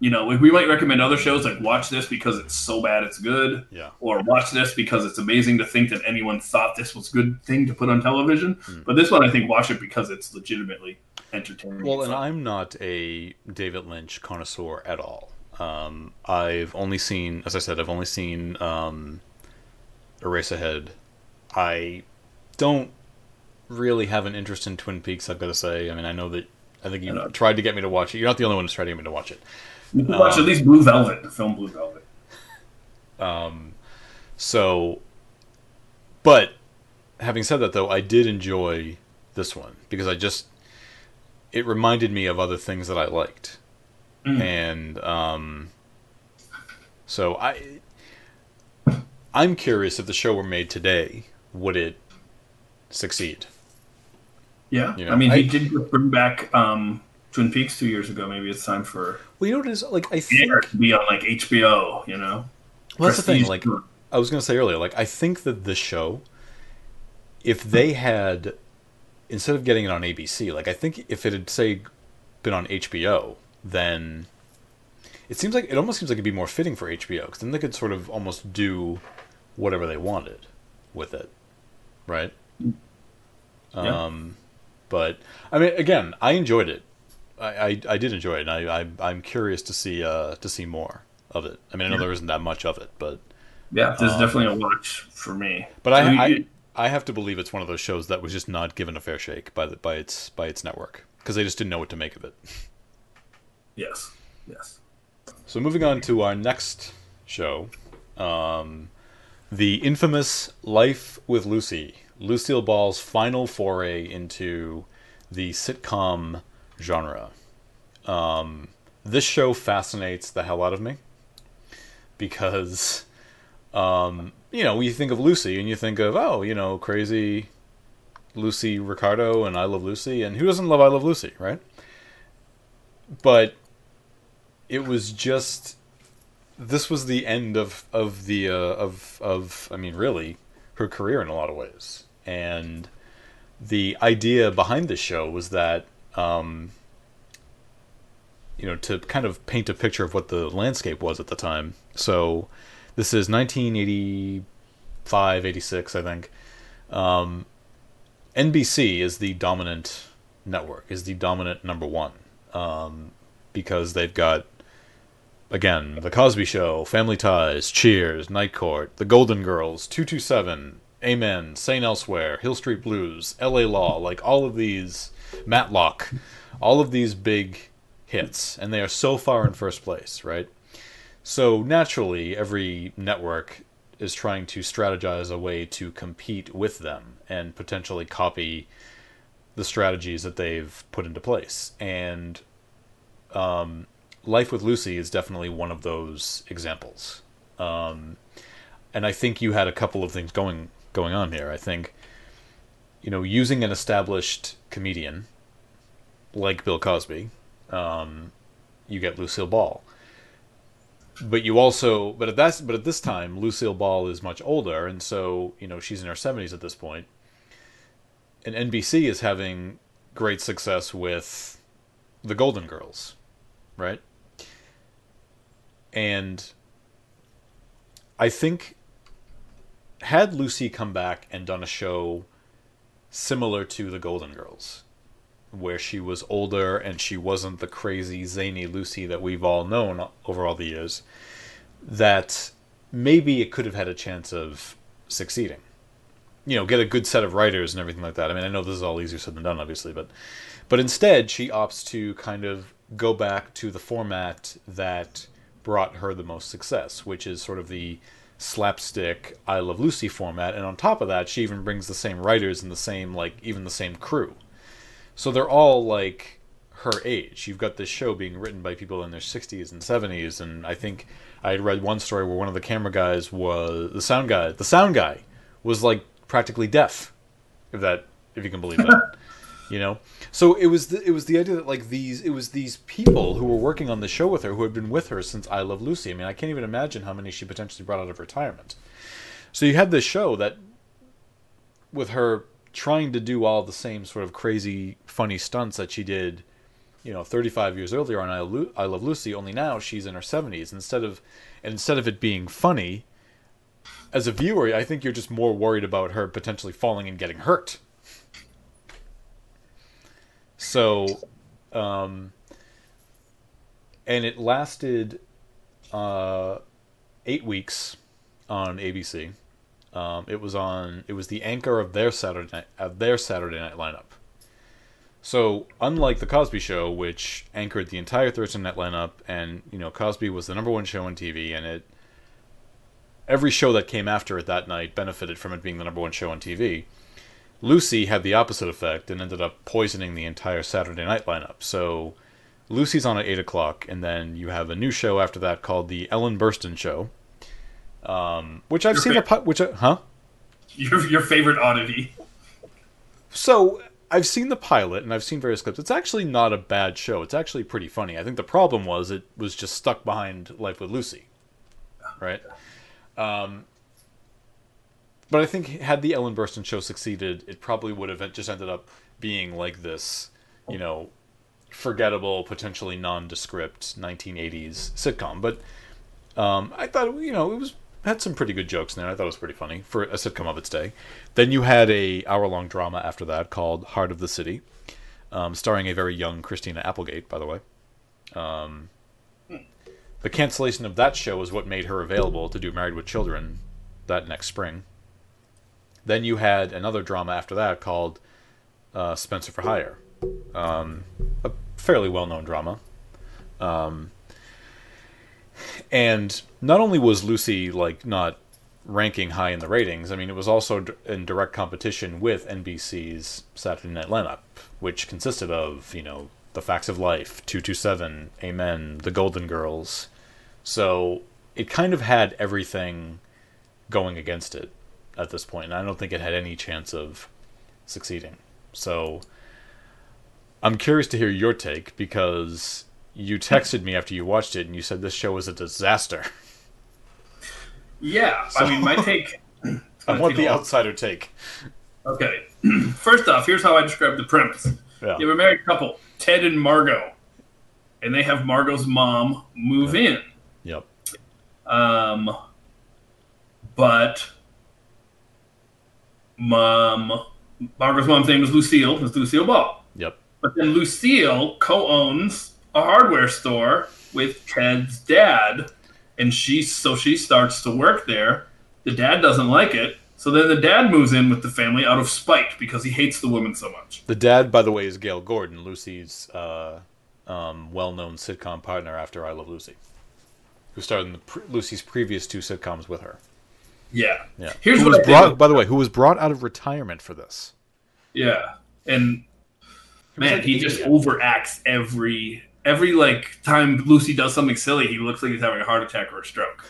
You know, we might recommend other shows like watch this because it's so bad it's good, yeah. or watch this because it's amazing to think that anyone thought this was a good thing to put on television. Hmm. But this one, I think, watch it because it's legitimately entertaining. Well, and. I'm not a David Lynch connoisseur at all. Um, I've only seen, as I said, I've only seen um, Eraserhead. I don't really have an interest in Twin Peaks. I've got to say. I mean, I know that I think you I tried to get me to watch it. You're not the only one who's tried to get me to watch it. you can watch um, at least Blue Velvet, the film Blue Velvet. Um, so, but having said that, though, I did enjoy this one because I just it reminded me of other things that I liked, Mm. and um, so I I'm curious if the show were made today, would it succeed? Yeah, You know, I mean, I- he did bring back um, Twin Peaks two years ago. Maybe it's time for Well, you know what it is like. I think Air to be on like HBO. You know, well, that's the thing. Like I was going to say earlier, like I think that the show, if they had, instead of getting it on ABC, like I think if it had say been on HBO, then it seems like it almost seems like it'd be more fitting for HBO because then they could sort of almost do whatever they wanted with it, right? Yeah. Um, but I mean, again, I enjoyed it. I, I, I did enjoy it, and I, I I'm curious to see uh to see more of it. I mean, I know there isn't that much of it, but yeah, this is Um, definitely a watch for me. but I, I I have to believe it's one of those shows that was just not given a fair shake by the by its by its network because they just didn't know what to make of it. yes, yes. So moving on to our next show, um, the infamous Life with Lucy, Lucille Ball's final foray into the sitcom genre. Um, this show fascinates the hell out of me because, um, you know, you think of Lucy and you think of oh, you know, crazy Lucy Ricardo and I Love Lucy, and who doesn't love I Love Lucy, right? But it was just this was the end of of the uh, of of I mean really her career in a lot of ways and the idea behind the show was that um, you know to kind of paint a picture of what the landscape was at the time. So this is 1985 86 I think. Um, NBC is the dominant network is the dominant number one um, because they've got again the Cosby Show, Family Ties, Cheers, Night Court, The Golden Girls, Two Two Seven, Amen, Saint Elsewhere, Hill Street Blues, L.A. Law, like all of these Matlock, all of these big hits, and they are so far in first place, right? So naturally, every network is trying to strategize a way to compete with them and potentially copy the strategies that they've put into place. And um, Life with Lucy is definitely one of those examples. Um, and I think you had a couple of things going going on here. I think, you know, using an established comedian like Bill Cosby, um, you get Lucille Ball. But you also, but at that, but at this time, Lucille Ball is much older, and so you know she's in her seventies at this point. And NBC is having great success with the Golden Girls, right? And I think had Lucy come back and done a show similar to the Golden Girls, where she was older and she wasn't the crazy zany Lucy that we've all known over all the years, that maybe it could have had a chance of succeeding. You know, get a good set of writers and everything like that. I mean, I know this is all easier said than done, obviously, but but instead she opts to kind of go back to the format that brought her the most success, which is sort of the slapstick I Love Lucy format, and on top of that, she even brings the same writers and the same like even the same crew. So they're all like her age. You've got this show being written by people in their 60s and 70s, and I think I had read one story where one of the camera guys was the sound guy. The sound guy was like practically deaf, if that if you can believe that. you know, so it was the, it was the idea that like these it was these people who were working on the show with her who had been with her since I Love Lucy. I mean, I can't even imagine how many she potentially brought out of retirement. So you had this show that with her trying to do all the same sort of crazy funny stunts that she did you know 35 years earlier on I, Love Lucy only now she's in her 70s instead of instead of it being funny as a viewer I think you're just more worried about her potentially falling and getting hurt so um and it lasted uh 8 weeks on ABC um, it was on it was the anchor of their Saturday night of their Saturday night lineup so, unlike the Cosby Show, which anchored the entire Thursday night lineup, and you know Cosby was the number one show on TV, and it every show that came after it that night benefited from it being the number one show on TV. Lucy had the opposite effect and ended up poisoning the entire Saturday night lineup. So, Lucy's on at eight o'clock, and then you have a new show after that called the Ellen Burstyn Show, um, which I've Your seen fa- the pi- which I- huh. Your your favorite oddity. So I've seen the pilot and I've seen various clips. It's actually not a bad show. It's actually pretty funny. I think the problem was it was just stuck behind Life with Lucy, right? Um, but I think had the Ellen Burstyn show succeeded, it probably would have just ended up being like this, you know, forgettable, potentially nondescript 1980s sitcom. But um, I thought you know it was had some pretty good jokes in there. I thought it was pretty funny for a sitcom of its day. Then you had a hour long drama after that called Heart of the City, um, starring a very young Christina Applegate, by the way. Um, the cancellation of that show is what made her available to do Married with Children that next spring. Then you had another drama after that called uh, Spencer for Hire, um, a fairly well known drama. Um, and not only was Lucy like not ranking high in the ratings, I mean it was also in direct competition with NBC's Saturday Night lineup, which consisted of you know The Facts of Life, Two Two Seven, Amen, The Golden Girls. So it kind of had everything going against it at this point, and I don't think it had any chance of succeeding. So I'm curious to hear your take because you texted me after you watched it and you said this show was a disaster. Yeah, I mean, my take. I want the outsider take. Okay. First off, here's how I describe the premise. Yeah. You have a married couple, Ted and Margot, and they have Margot's mom move in. Yep. Um, but mom, Margot's mom's name is Lucille. It's Lucille Ball. Yep. But then Lucille co-owns a hardware store with Ted's dad, and she so she starts to work there. The dad doesn't like it, so then the dad moves in with the family out of spite because he hates the woman so much. The dad, by the way, is Gale Gordon, Lucy's uh, um, well-known sitcom partner after I Love Lucy, who starred in the pre- Lucy's previous two sitcoms with her. Yeah. Yeah. Here's who what was I brought, think. by the way, who was brought out of retirement for this. Yeah, and man, like he just yet. overacts every every like time Lucy does something silly. He looks like he's having a heart attack or a stroke.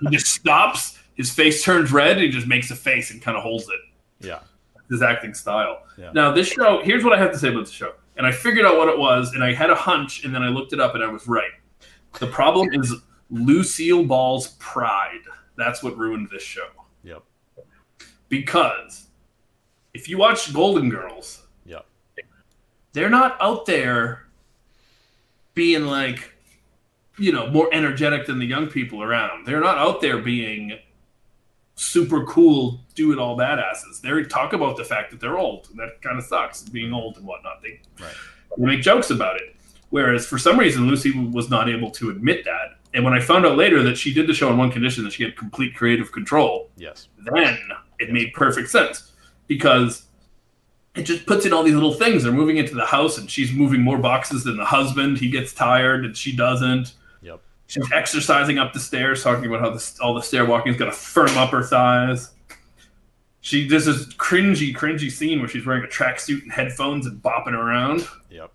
he just stops. His face turns red. And he just makes a face and kind of holds it. Yeah. His acting style. Yeah. Now this show. Here's what I have to say about the show. and I figured out what it was, and I had a hunch, and then I looked it up, and I was right. The problem is Lucille Ball's pride. That's what ruined this show. Yep. Because if you watch Golden Girls, Yep. they're not out there being like, you know, more energetic than the young people around. They're not out there being super cool, do it all badasses. They talk about the fact that they're old. And that kind of sucks, being old and whatnot. They, Right. they make jokes about it. Whereas for some reason, Lucy was not able to admit that. And when I found out later that she did the show on one condition that she had complete creative control, Yes. then it made perfect sense because it just puts in all these little things. They're moving into the house, and she's moving more boxes than the husband. He gets tired, and she doesn't. Yep. She's exercising up the stairs, talking about how the, all the stair walking is going to firm up her thighs. She does this cringy, cringy scene where she's wearing a tracksuit and headphones and bopping around, Yep.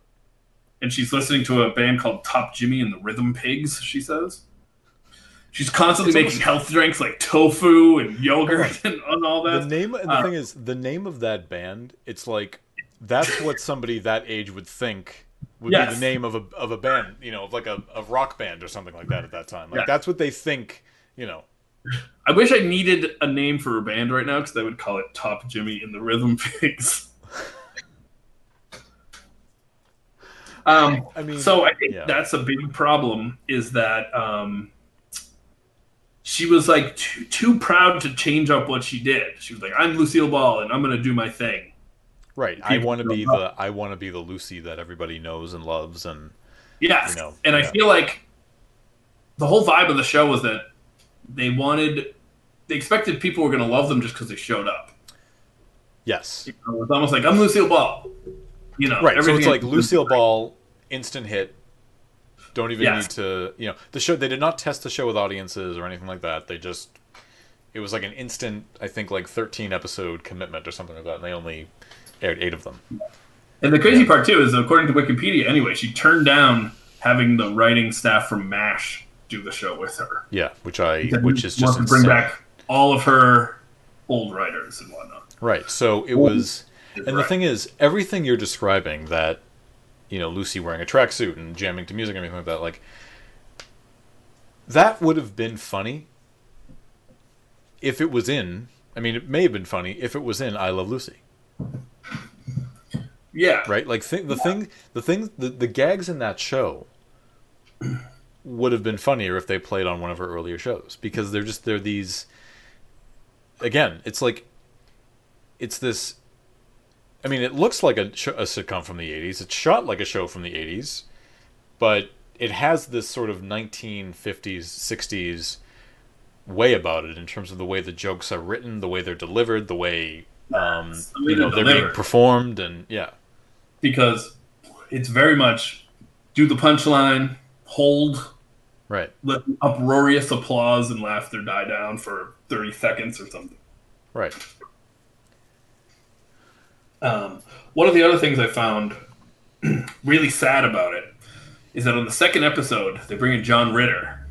And she's listening to a band called Top Jimmy and the Rhythm Pigs. She says. She's constantly It's making health drinks like tofu and yogurt and, and all that. The name and the Uh, thing is the name of that band. It's like that's what somebody that age would think would be the name of a of a band. You know, of like a, a rock band or something like that at that time. Like Yeah. that's what they think. You know. I wish I needed a name for a band right now because I would call it Top Jimmy and the Rhythm Pigs. um, I mean, so I think yeah. that's a big problem is that um, she was like too, too proud to change up what she did. She was like, "I'm Lucille Ball and I'm going to do my thing." right. I want to be know. the I want to be the Lucy that everybody knows and loves and Yes, You know, and I feel like the whole vibe of the show was that they wanted, they expected people were going to love them just because they showed up. yes. It was almost like I'm Lucille Ball. You know, Right. So it's like Lucille Ball, instant hit. Don't even Yes. need to, you know, the show. They did not test the show with audiences or anything like that. They just, it was like an instant. I think like thirteen episode commitment or something like that. And they only aired eight of them. And the crazy part too is, according to Wikipedia, anyway, she turned down having the writing staff from MASH do the show with her, Yeah, which I, which is just to bring back all of her old writers and whatnot. Right. So it was, And the thing is, everything you're describing that, you know, Lucy wearing a tracksuit and jamming to music and everything like that, like, that would have been funny if it was in. I mean, it may have been funny if it was in I Love Lucy, Yeah, right? Like, th- the thing, the thing, the, the gags in that show would have been funnier if they played on one of her earlier shows because they're just they're these. Again, it's like, it's this I mean, it looks like a, sh- a sitcom from the 80s. It's shot like a show from the 80s, but it has this sort of 1950s, 60s way about it in terms of the way the jokes are written, the way they're delivered, the way, um, the way you know, they're they're being performed, and yeah, because it's very much do the punchline, hold, right, let uproarious applause and laughter die down for thirty seconds or something. right, Um, one of the other things I found really sad about it is that on the second episode they bring in John Ritter,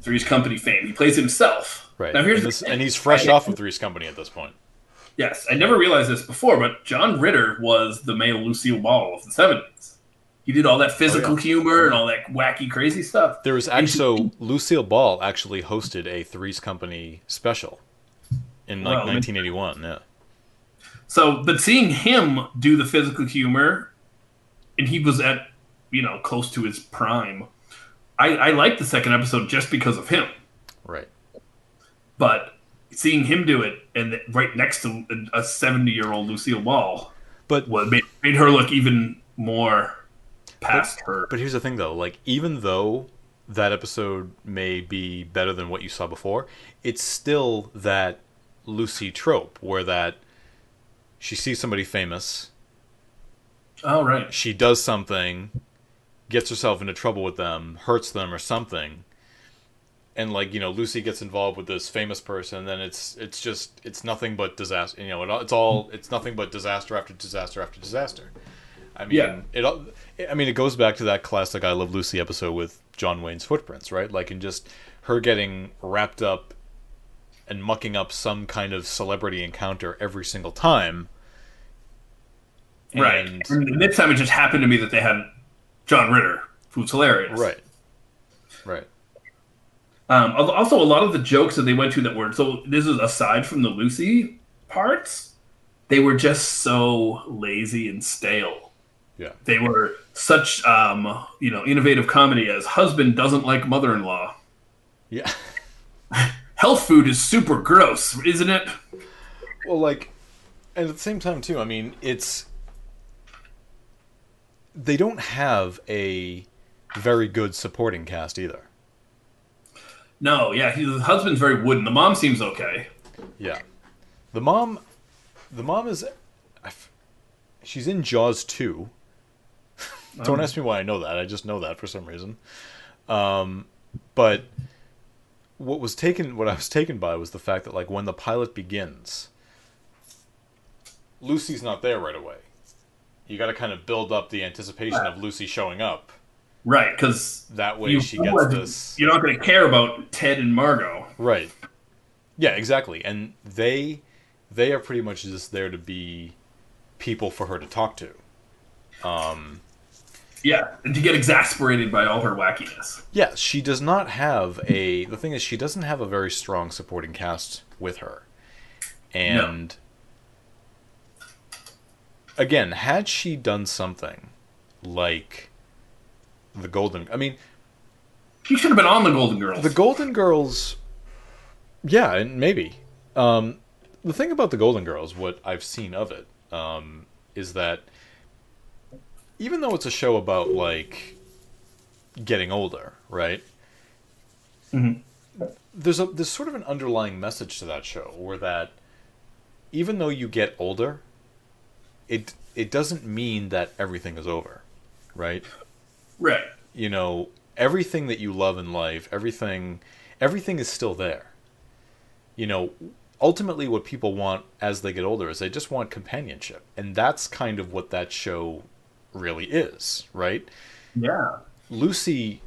Three's Company fame. He plays himself. right. Now here's and, the this- thing. and he's fresh I- off of Three's Company at this point. Yes, I never realized this before, but John Ritter was the male Lucille Ball of the seventies. He did all that physical Oh, yeah. humor and all that wacky, crazy stuff. There was actually so Lucille Ball actually hosted a Three's Company special in like Wow. 1981. Yeah, So, but seeing him do the physical humor, and he was at, you know, close to his prime. I, I liked the second episode just because of him. right. But seeing him do it and right next to a seventy-year-old Lucille Ball But was made, made her look even more past her. But here's the thing, though. Like, even though that episode may be better than what you saw before, it's still that Lucy trope where that she sees somebody famous, Oh right. she does something, gets herself into trouble with them, hurts them or something, and like you know, Lucy gets involved with this famous person, then it's it's just it's nothing but disaster. You know, it, it's all it's nothing but disaster after disaster after disaster. I mean, Yeah. it. all- I mean, it goes back to that classic "I Love Lucy" episode with John Wayne's footprints, right? Like, in just her getting wrapped up and mucking up some kind of celebrity encounter every single time. right. And- And this time it just happened to me that they had John Ritter, who's hilarious. Right. Right. Um, also, a lot of the jokes that they went to that were so. This is aside from the Lucy parts, they were just so lazy and stale. Yeah. They were such, um, you know, innovative comedy as husband doesn't like mother-in-law. Yeah. Health food is super gross, isn't it? Well, like, and at the same time too. I mean, it's they don't have a very good supporting cast either. No, yeah, the husband's very wooden. The mom seems okay. Yeah, the mom, the mom is, she's in Jaws two. Don't ask me why I know that. I just know that for some reason. Um, but what was taken, what I was taken by, was the fact that like when the pilot begins, Lucy's not there right away. You got to kind of build up the anticipation of Lucy showing up. Right, because That way she gets this. You're not going to care about Ted and Margot. Right. Yeah, exactly. And they they are pretty much just there to be people for her to talk to. Um Yeah, and to get exasperated by all her wackiness. yeah, she does not have a the thing is she doesn't have a very strong supporting cast with her. And again, had she done something like the Golden I mean, She should have been on the Golden Girls. The Golden Girls, yeah, and maybe. Um, the thing about the Golden Girls, what I've seen of it, um, is that even though it's a show about like getting older, right? Mhm. There's a there's sort of an underlying message to that show where that even though you get older, it it doesn't mean that everything is over, right? right. you know everything that you love in life everything everything is still there you know ultimately what people want as they get older is they just want companionship and that's kind of what that show really is right Yeah. lucy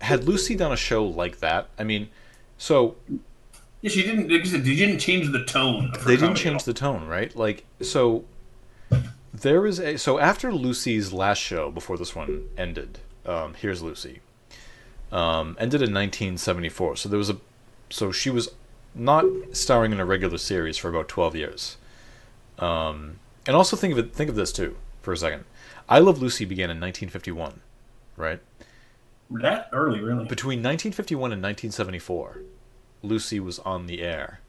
had lucy done a show like that i mean so Yeah, she didn't. Like you said, they didn't change the tone. They didn't change the tone right like so there is a so after lucy's last show before this one ended um, here's lucy um, ended in 1974 so there was a so she was not starring in a regular series for about 12 years um, and also think of it think of this too for a second i love lucy began in 1951 right. That early, really. between 1951 and 1974, Lucy was on the air.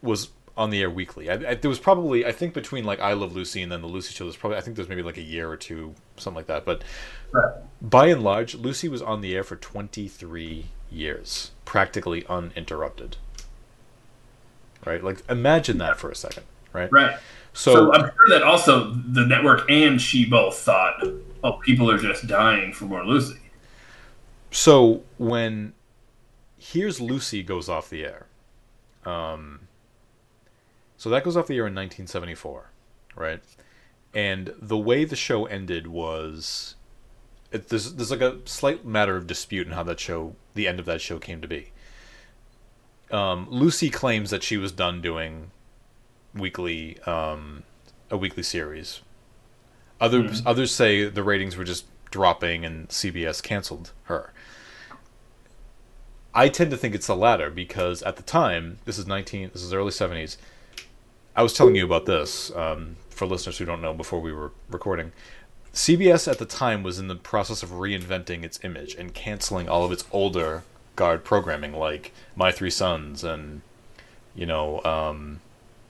Was on the air weekly. I, I, there was probably I think between like I Love Lucy and then the Lucy Show. There's probably I think there's maybe like a year or two, something like that. But Right. by and large, Lucy was on the air for 23 years, practically uninterrupted. Right? Like imagine that for a second. Right? Right. So, So, I'm sure that also the network and she both thought, oh, people are just dying for more Lucy. So when Here's Lucy goes off the air, um, so that goes off the air in 1974, right? And the way the show ended was, it, there's there's like a slight matter of dispute in how that show, the end of that show came to be. Um, Lucy claims that she was done doing weekly, um, a weekly series. Others others say the ratings were just dropping and CBS canceled her. I tend to think it's the latter because at the time, this is 19, this is early 70s. I was telling you about this um, for listeners who don't know before we were recording. CBS at the time was in the process of reinventing its image and canceling all of its older guard programming like My Three Sons and you know um,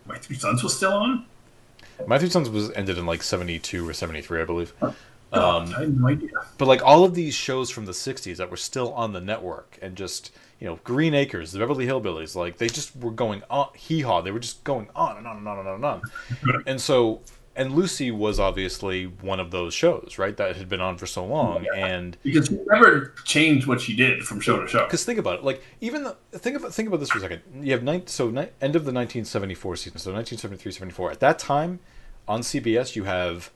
My Three Sons was still on? My Three Sons was ended in like 72 or 73 I believe. Oh, Um, I had no idea. But like all of these shows from the '60s that were still on the network, and just you know, Green Acres, the Beverly Hillbillies, like they just were going on hee haw. They were just going on and on and on and on and on. and so, and Lucy was obviously one of those shows, right? That had been on for so long, and Because she never changed what she did from show to show. because think about it, like even the think about think about this for a second. You have nine, so ni- end of the 1974 season, so 1973, 74. At that time, on CBS, you have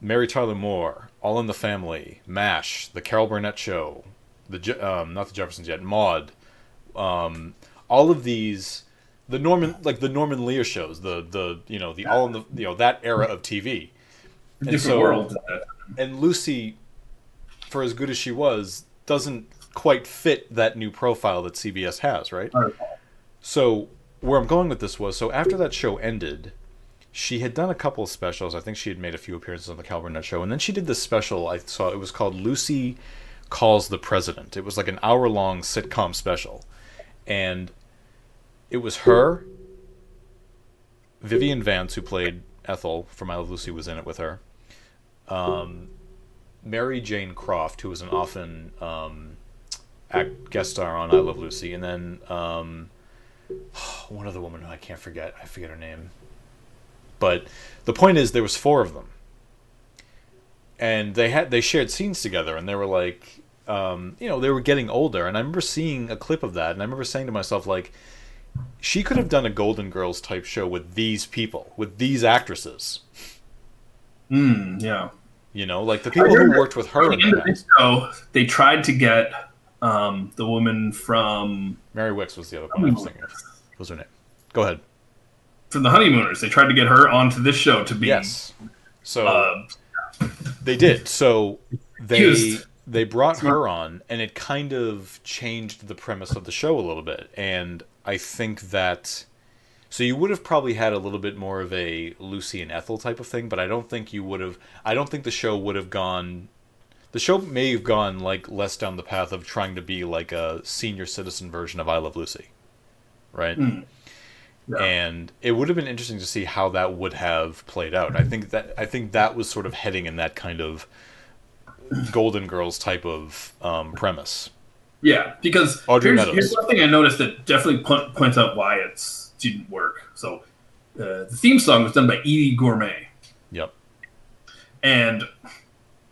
Mary Tyler Moore, All in the Family, MASH, The Carol Burnett Show, the um, not the Jeffersons yet, Maud, um, all of these. The Norman like the Norman Lear shows, the the you know the all in the you know that era of TV. And Different so- world. And Lucy, for as good as she was, doesn't quite fit that new profile that CBS has, right? So where I'm going with this was so after that show ended, she had done a couple of specials. I think she had made a few appearances on the Carol Burnett show, and then she did this special. I saw it was called Lucy calls the president. It was like an hour long sitcom special, and it was her. Vivian Vance, who played Ethel from I Love Lucy, was in it with her. Um, Mary Jane Croft, who was an often um, act, guest star on I Love Lucy, and then um, one other woman who I can't forget. I forget her name. But the point is, there was four of them, and they had they shared scenes together, and they were like, um, you know, they were getting older, and I remember seeing a clip of that, and I remember saying to myself, like, she could have done a Golden Girls type show with these people, with these actresses. Mm, yeah. You know, like the people who worked with her in the the of this past. show, they tried to get um, the woman from Mary Wickes was the other one I was thinking. of. What was her name? Go ahead. from the Honeymooners. They tried to get her onto this show to be Yes. So uh, they did. So they Used. they brought her on, and it kind of changed the premise of the show a little bit. And I think that so you would have probably had a little bit more of a Lucy and Ethel type of thing, but I don't think you would have. I don't think the show would have gone. The show may have gone like less down the path of trying to be like a senior citizen version of I Love Lucy, right? Yeah. And it would have been interesting to see how that would have played out. I think that I think that was sort of heading in that kind of Golden Girls type of um, premise. Yeah, because Audrey here's, here's one thing I noticed that definitely po- points out why it didn't work. So uh, the theme song was done by Eydie Gormé, Yep, and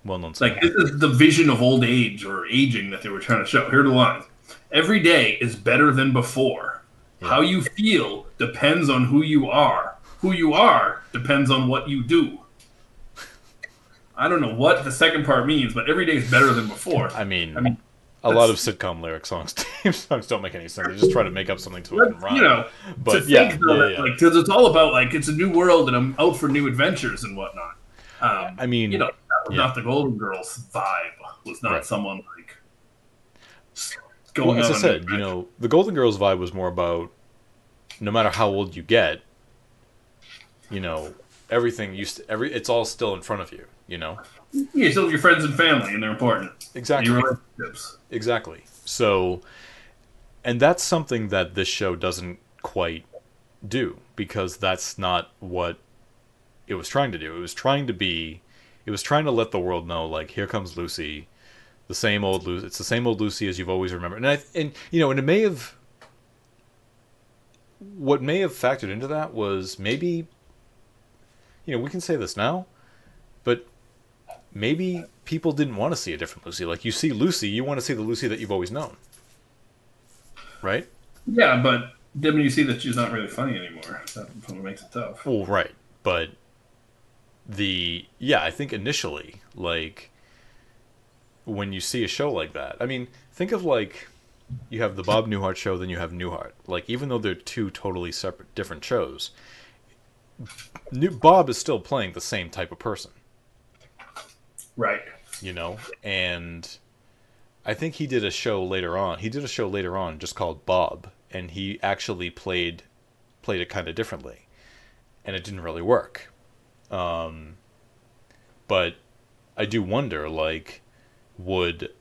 well known. like this is the vision of old age or aging that they were trying to show. Here are the lines: Every day is better than before. How you feel depends on who you are. Who you are depends on what you do. I don't know what the second part means, but every day is better than before. I mean, I mean, a lot of sitcom lyric songs, theme songs don't make any sense. They just try to make up something to it and rhyme. you know, but to yeah, think yeah, yeah. like because it's all about like it's a new world and I'm out for new adventures and whatnot. Um, I mean, you know, that was yeah. not the Golden Girls vibe. Was not Right. someone like going well, as I said, you know, the Golden Girls vibe was more about no matter how old you get, you know, everything you st- every it's all still in front of you. You know, Yeah, you still have your friends and family, and they're important. exactly. Your relationships. Exactly. So, and that's something that this show doesn't quite do because that's not what it was trying to do. It was trying to be, it was trying to let the world know, like, here comes Lucy, the same old Lucy. It's the same old Lucy as you've always remembered. And I, and you know, and it may have, what may have factored into that was maybe, you know, we can say this now, but maybe people didn't want to see a different Lucy. Like you see Lucy, you want to see the Lucy that you've always known, right? Yeah, but then when you see that she's not really funny anymore, that makes it tough. Well, right, but the yeah, I think initially, like when you see a show like that, I mean, think of like you have the Bob Newhart show, then you have Newhart. Like even though they're two totally separate, different shows, New, Bob is still playing the same type of person. Right. you know and i think he did a show later on he did a show later on just called bob and he actually played played it kind of differently and it didn't really work. Um but i do wonder like would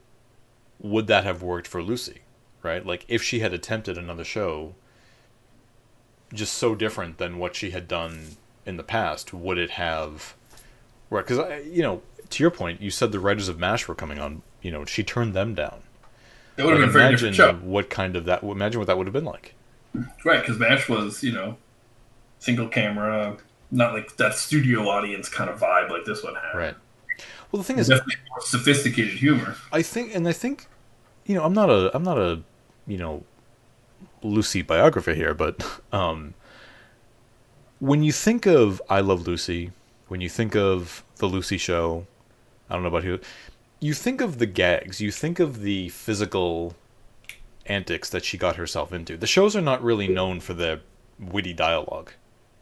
would that have worked for lucy right? Like if she had attempted another show just so different than what she had done in the past would it have Right, because you know, to your point, you said the writers of Mash were coming on. You know, she turned them down. It would have Like, been a very imagine different show. what kind of that. Imagine what that would have been like. Right, because MASH was, you know, single camera, not like that studio audience kind of vibe like this one had. Right. Well, the thing is, Definitely more sophisticated humor. I think, and I think, you know, I'm not a, I'm not a, you know, Lucy biographer here, but um, when you think of I Love Lucy, when you think of the Lucy Show, I don't know about who, you think of the gags, you think of the physical antics that she got herself into. The shows are not really known for their witty dialogue,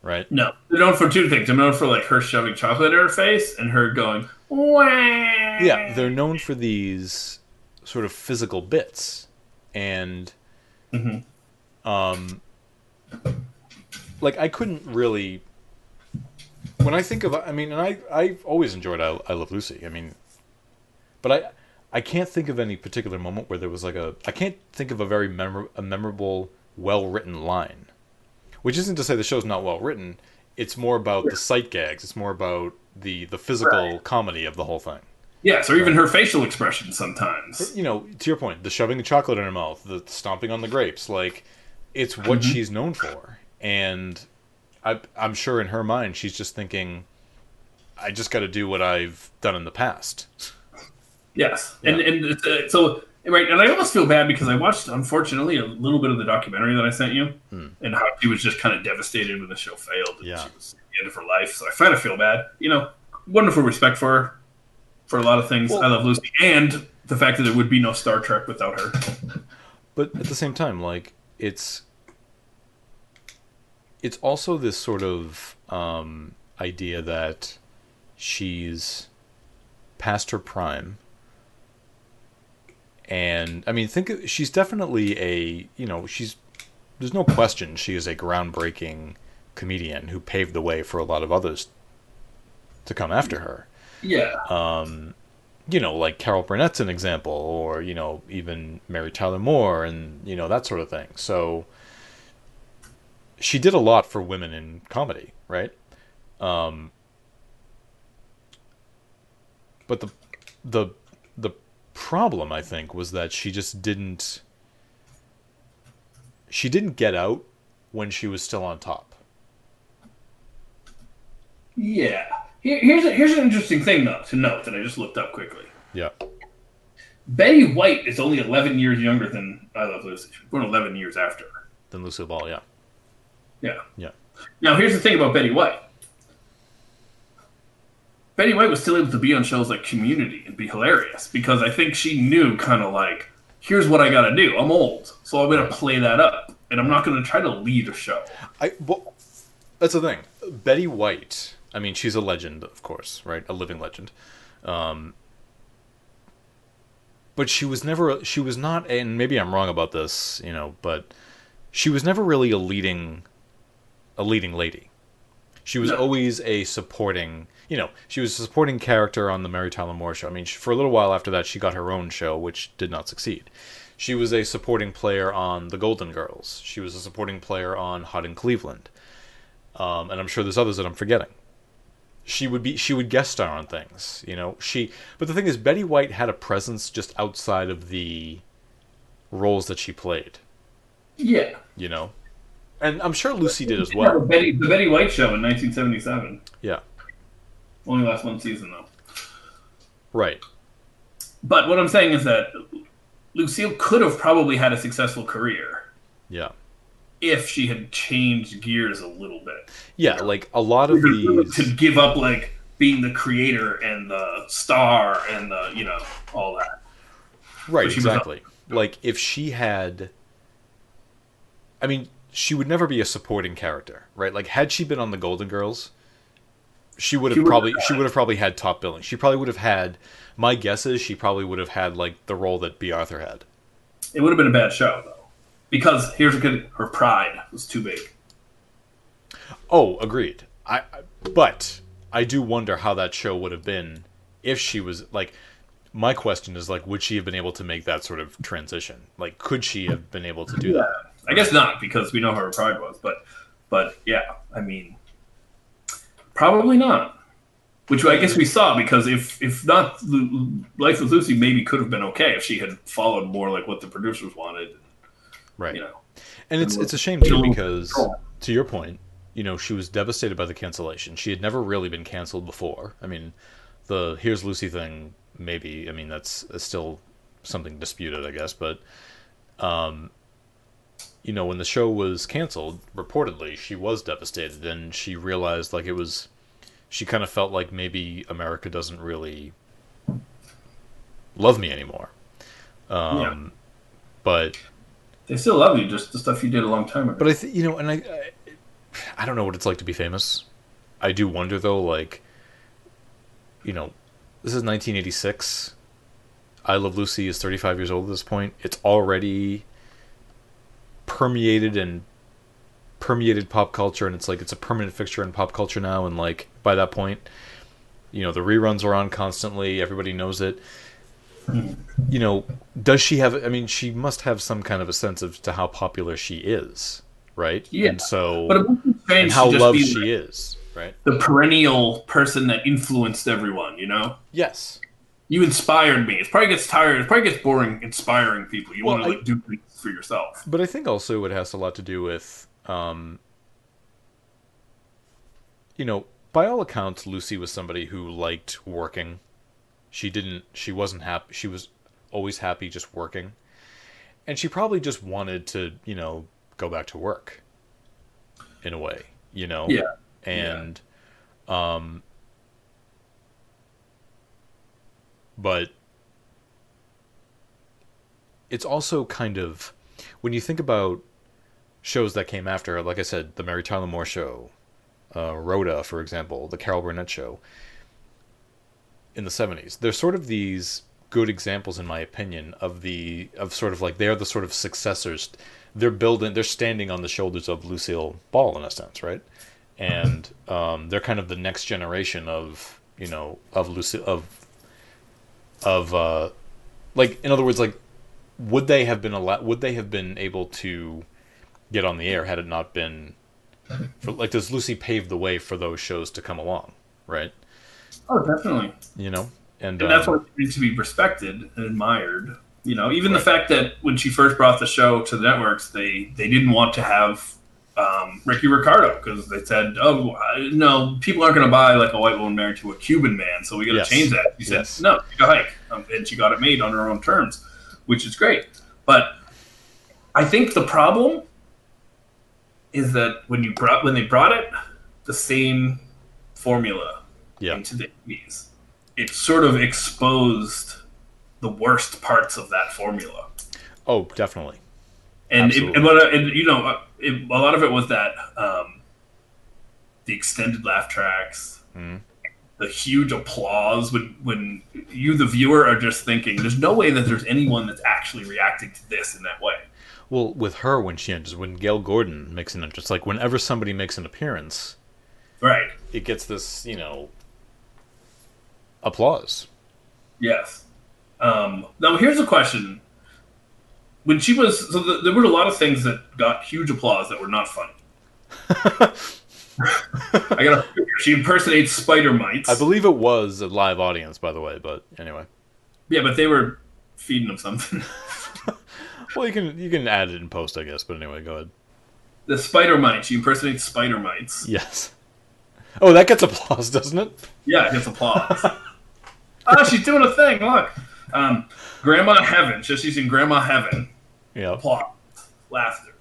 right? No, they're known for two things. They're known for like her shoving chocolate in her face and her going. Wah! Yeah, they're known for these sort of physical bits, and um, like I couldn't really. When I think of, I mean, and I I've always enjoyed I, I Love Lucy. I mean, but I I can't think of any particular moment where there was like a I can't think of a very memor- a memorable, well written line. Which isn't to say the show's not well written. It's more about the sight gags. It's more about the the physical Right. comedy of the whole thing. Yes, or even her facial expression sometimes. You know, to your point, the shoving the chocolate in her mouth, the stomping on the grapes, like it's what Mm-hmm. she's known for. And I, I'm sure in her mind, she's just thinking, "I just got to do what I've done in the past." Yes, and Yeah. and it's, uh, so right, and I almost feel bad because I watched, unfortunately, a little bit of the documentary that I sent you, and how she was just kind of devastated when the show failed. And Hmm. Yeah. she was at the end of her life. So I kind of feel bad. You know, wonderful respect for her for a lot of things. Well- I love Lucy, and the fact that there would be no Star Trek without her. but at the same time like it's it's also this sort of um, idea that she's past her prime. And i mean think of, she's definitely a you know she's there's no question she is a groundbreaking comedian who paved the way for a lot of others to come after her. Yeah, um, you know, like Carol Burnett's an example, or you know, even Mary Tyler Moore, and you know that sort of thing. So she did a lot for women in comedy, right? Um, but the the the problem, I think, was that she just didn't she didn't get out when she was still on top. yeah. Here, here's a, here's an interesting thing though to note that I just looked up quickly. Yeah. Betty White is only 11 years younger than I Love Lucy. She was born 11 years after Than Lucille Ball, yeah. Yeah. Yeah. Now, here's the thing about Betty White. Betty White was still able to be on shows like Community and be hilarious because I think she knew kind of like, here's what I got to do. I'm old, so I'm going to play that up, and I'm not going to try to lead a show. I well, that's the thing. Betty White. I mean, she's a legend, of course, right? A living legend. Um, but she was never. She was not, and maybe I'm wrong about this, you know, but she was never really a leading, a leading lady. She was No. always a supporting. You know, she was a supporting character on the Mary Tyler Moore show. I mean, she, for a little while after that, she got her own show, which did not succeed. She was a supporting player on The Golden Girls. She was a supporting player on Hot in Cleveland. Um, and I'm sure there's others that I'm forgetting. She would be she would guest star on things, you know. She but the thing is Betty White had a presence just outside of the roles that she played, Yeah. you know. And I'm sure Lucy did as The well. Betty, the Betty White show in 1977. Yeah. Only last one season, though. Right. But what I'm saying is that Lucille could have probably had a successful career Yeah. if she had changed gears a little bit. Yeah, like a lot of the. to give up like being the creator and the star and the you know all that. Right, exactly. Like if she had I mean, she would never be a supporting character, right? Like had she been on the Golden Girls, she would have probably she would have probably had top billing. She probably would have had my guess is she probably would have had like the role that Bea Arthur had. It would have been a bad show though, because here's a good. Her pride was too big. Oh, agreed. I, I but I do wonder how that show would have been if she was like my question is like would she have been able to make that sort of transition? Like could she have been able to do that? I guess not because we know how her pride was, but but yeah, I mean, probably not. Which I guess we saw because if if not, Life with Lucy maybe could have been okay if she had followed more like what the producers wanted. Right. You know, And it's it's a shame too because to your point, you know, she was devastated by the cancellation. She had never really been canceled before. I mean, the Here's Lucy thing, maybe. I mean, that's, that's still something disputed, I guess. But, um, you know, when the show was canceled, reportedly, she was devastated, and she realized like it was. She kind of felt like maybe America doesn't really love me anymore. Um, Yeah. But they still love you, just the stuff you did a long time ago. but I think you know, and I, I I don't know what it's like to be famous. I do wonder though, like, you know, this is 1986. I Love Lucy is 35 years old at this point. It's already permeated and permeated pop culture, and it's like it's a permanent fixture in pop culture now. And like by that point, you know, the reruns are on constantly. Everybody knows it. Hmm. You know, does she have? I mean, she must have some kind of a sense of to how popular she is, right? Yeah, And so, But it would be and how loved she like is, right? the perennial person that influenced everyone. You know, Yes. you inspired me. It probably gets tired. It probably gets boring inspiring people. You Well, want to like do things for yourself. But I think also it has a lot to do with, um, you know, by all accounts, Lucy was somebody who liked working. She didn't. She wasn't happy. She was always happy just working, and she probably just wanted to, you know, go back to work. In a way, you know. Yeah. And, um, but it's also kind of when you think about shows that came after, like I said, the Mary Tyler Moore Show, uh, Rhoda, for example, the Carol Burnett Show in the '70s. They're sort of these good examples, in my opinion, of the of sort of like they're the sort of successors. They're building, they're standing on the shoulders of Lucille Ball in a sense, right? And um, they're kind of the next generation of you know of Lucy of of uh, like in other words, like would they have been allowed? Would they have been able to get on the air had it not been for, like does Lucy pave the way for those shows to come along, right? Oh, definitely. You know, and, And that's um, what needs to be respected and admired. You know, even the fact that when she first brought the show to the networks, they they didn't want to have um, Ricky Ricardo because they said, "Oh I- no, people aren't going to buy like a white woman married to a Cuban man, so we got to Yes. change that." She said, Yes. "No, take a hike," um, and she got it made on her own terms, which is great. But I think the problem is that when you brought when they brought it, the same formula yeah, into the 80s, it sort of exposed the worst parts of that formula. oh, definitely, And, it, and, what, and you know, it, a lot of it was that um, the extended laugh tracks, Mhm. The huge applause when when you, the viewer, are just thinking, "There's no way that there's anyone that's actually reacting to this in that way." Well, with her when she enters, when Gale Gordon makes an entrance, like whenever somebody makes an appearance, Right? it gets this, you know, applause. Yes. Um, now here's a question. When she was, so th there were a lot of things that got huge applause that were not funny. I got to. She impersonates spider mites. I believe it was a live audience, by the way, but anyway. yeah, but they were feeding them something. Well, you can you can add it in post, I guess. But anyway, go ahead. the spider mite. She impersonates spider mites. Yes. Oh, that gets applause, doesn't it? Yeah, it gets applause. oh, she's doing a thing. Look, um, Grandma Heaven. She's in Grandma Heaven. Yeah. applause, laughter.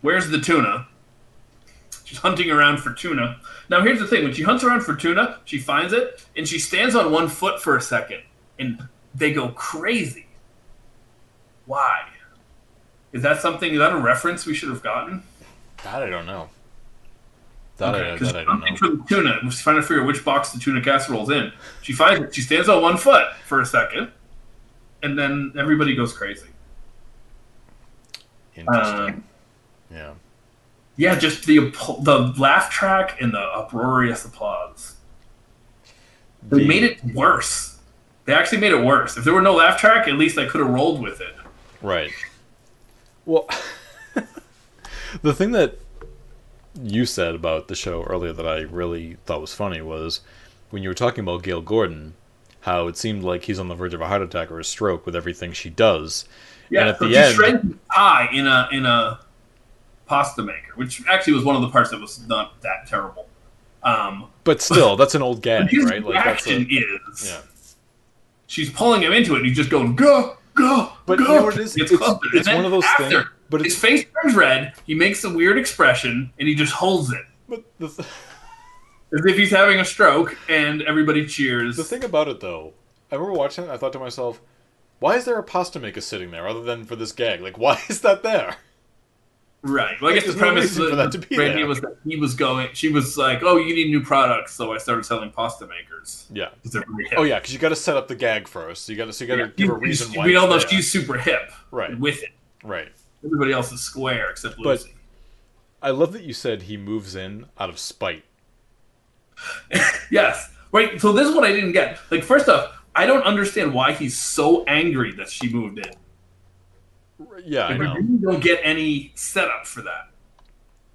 Where's the tuna? She's hunting around for tuna. Now, here's the thing: when she hunts around for tuna, she finds it and she stands on one foot for a second, and they go crazy. Why? Is that something? Is that a reference we should have gotten? That I don't know. That, I, Because that I don't know. for the tuna, she's trying to figure out which box the tuna casserole's in. She finds it. She stands on one foot for a second, and then everybody goes crazy. Interesting. Um, yeah. Yeah, just the the laugh track and the uproarious applause. They The- made it worse. They actually made it worse. If there were no laugh track, at least I could have rolled with it. Right. Well, the thing that you said about the show earlier that I really thought was funny was when you were talking about Gale Gordon, how it seemed like he's on the verge of a heart attack or a stroke with everything she does. Yeah, and at so the she end, shreds his pie in a in a pasta maker, which actually was one of the parts that was not that terrible. Um, but still, that's an old gag, right? Like that's a, is yeah. she's pulling him into it, and he's just going go go. But go. you know it is? It's- closer. it's one of those after, things- but his face turns red. He makes a weird expression, and he just holds it. But the, th- as if he's having a stroke, and everybody cheers. the thing about it, though, I remember watching it. I thought to myself, why is there a pasta maker sitting there other than for this gag? Like, why is that there? Right. Well, I guess the There's no premise that to be Randy there. was that he was going. She was like, "Oh, you need new products," so I started selling pasta makers. Yeah. really. Oh yeah, because you got to set up the gag first. You got to so you got to Yeah, give a reason why. We all know there. she's super hip. Right. With it, right. everybody else is square except But- Lucy. I love that you said he moves in out of spite. Yes. Right. So this is what I didn't get. Like, first off, I don't understand why he's so angry that she moved in. Yeah, I we know. really don't get any setup for that.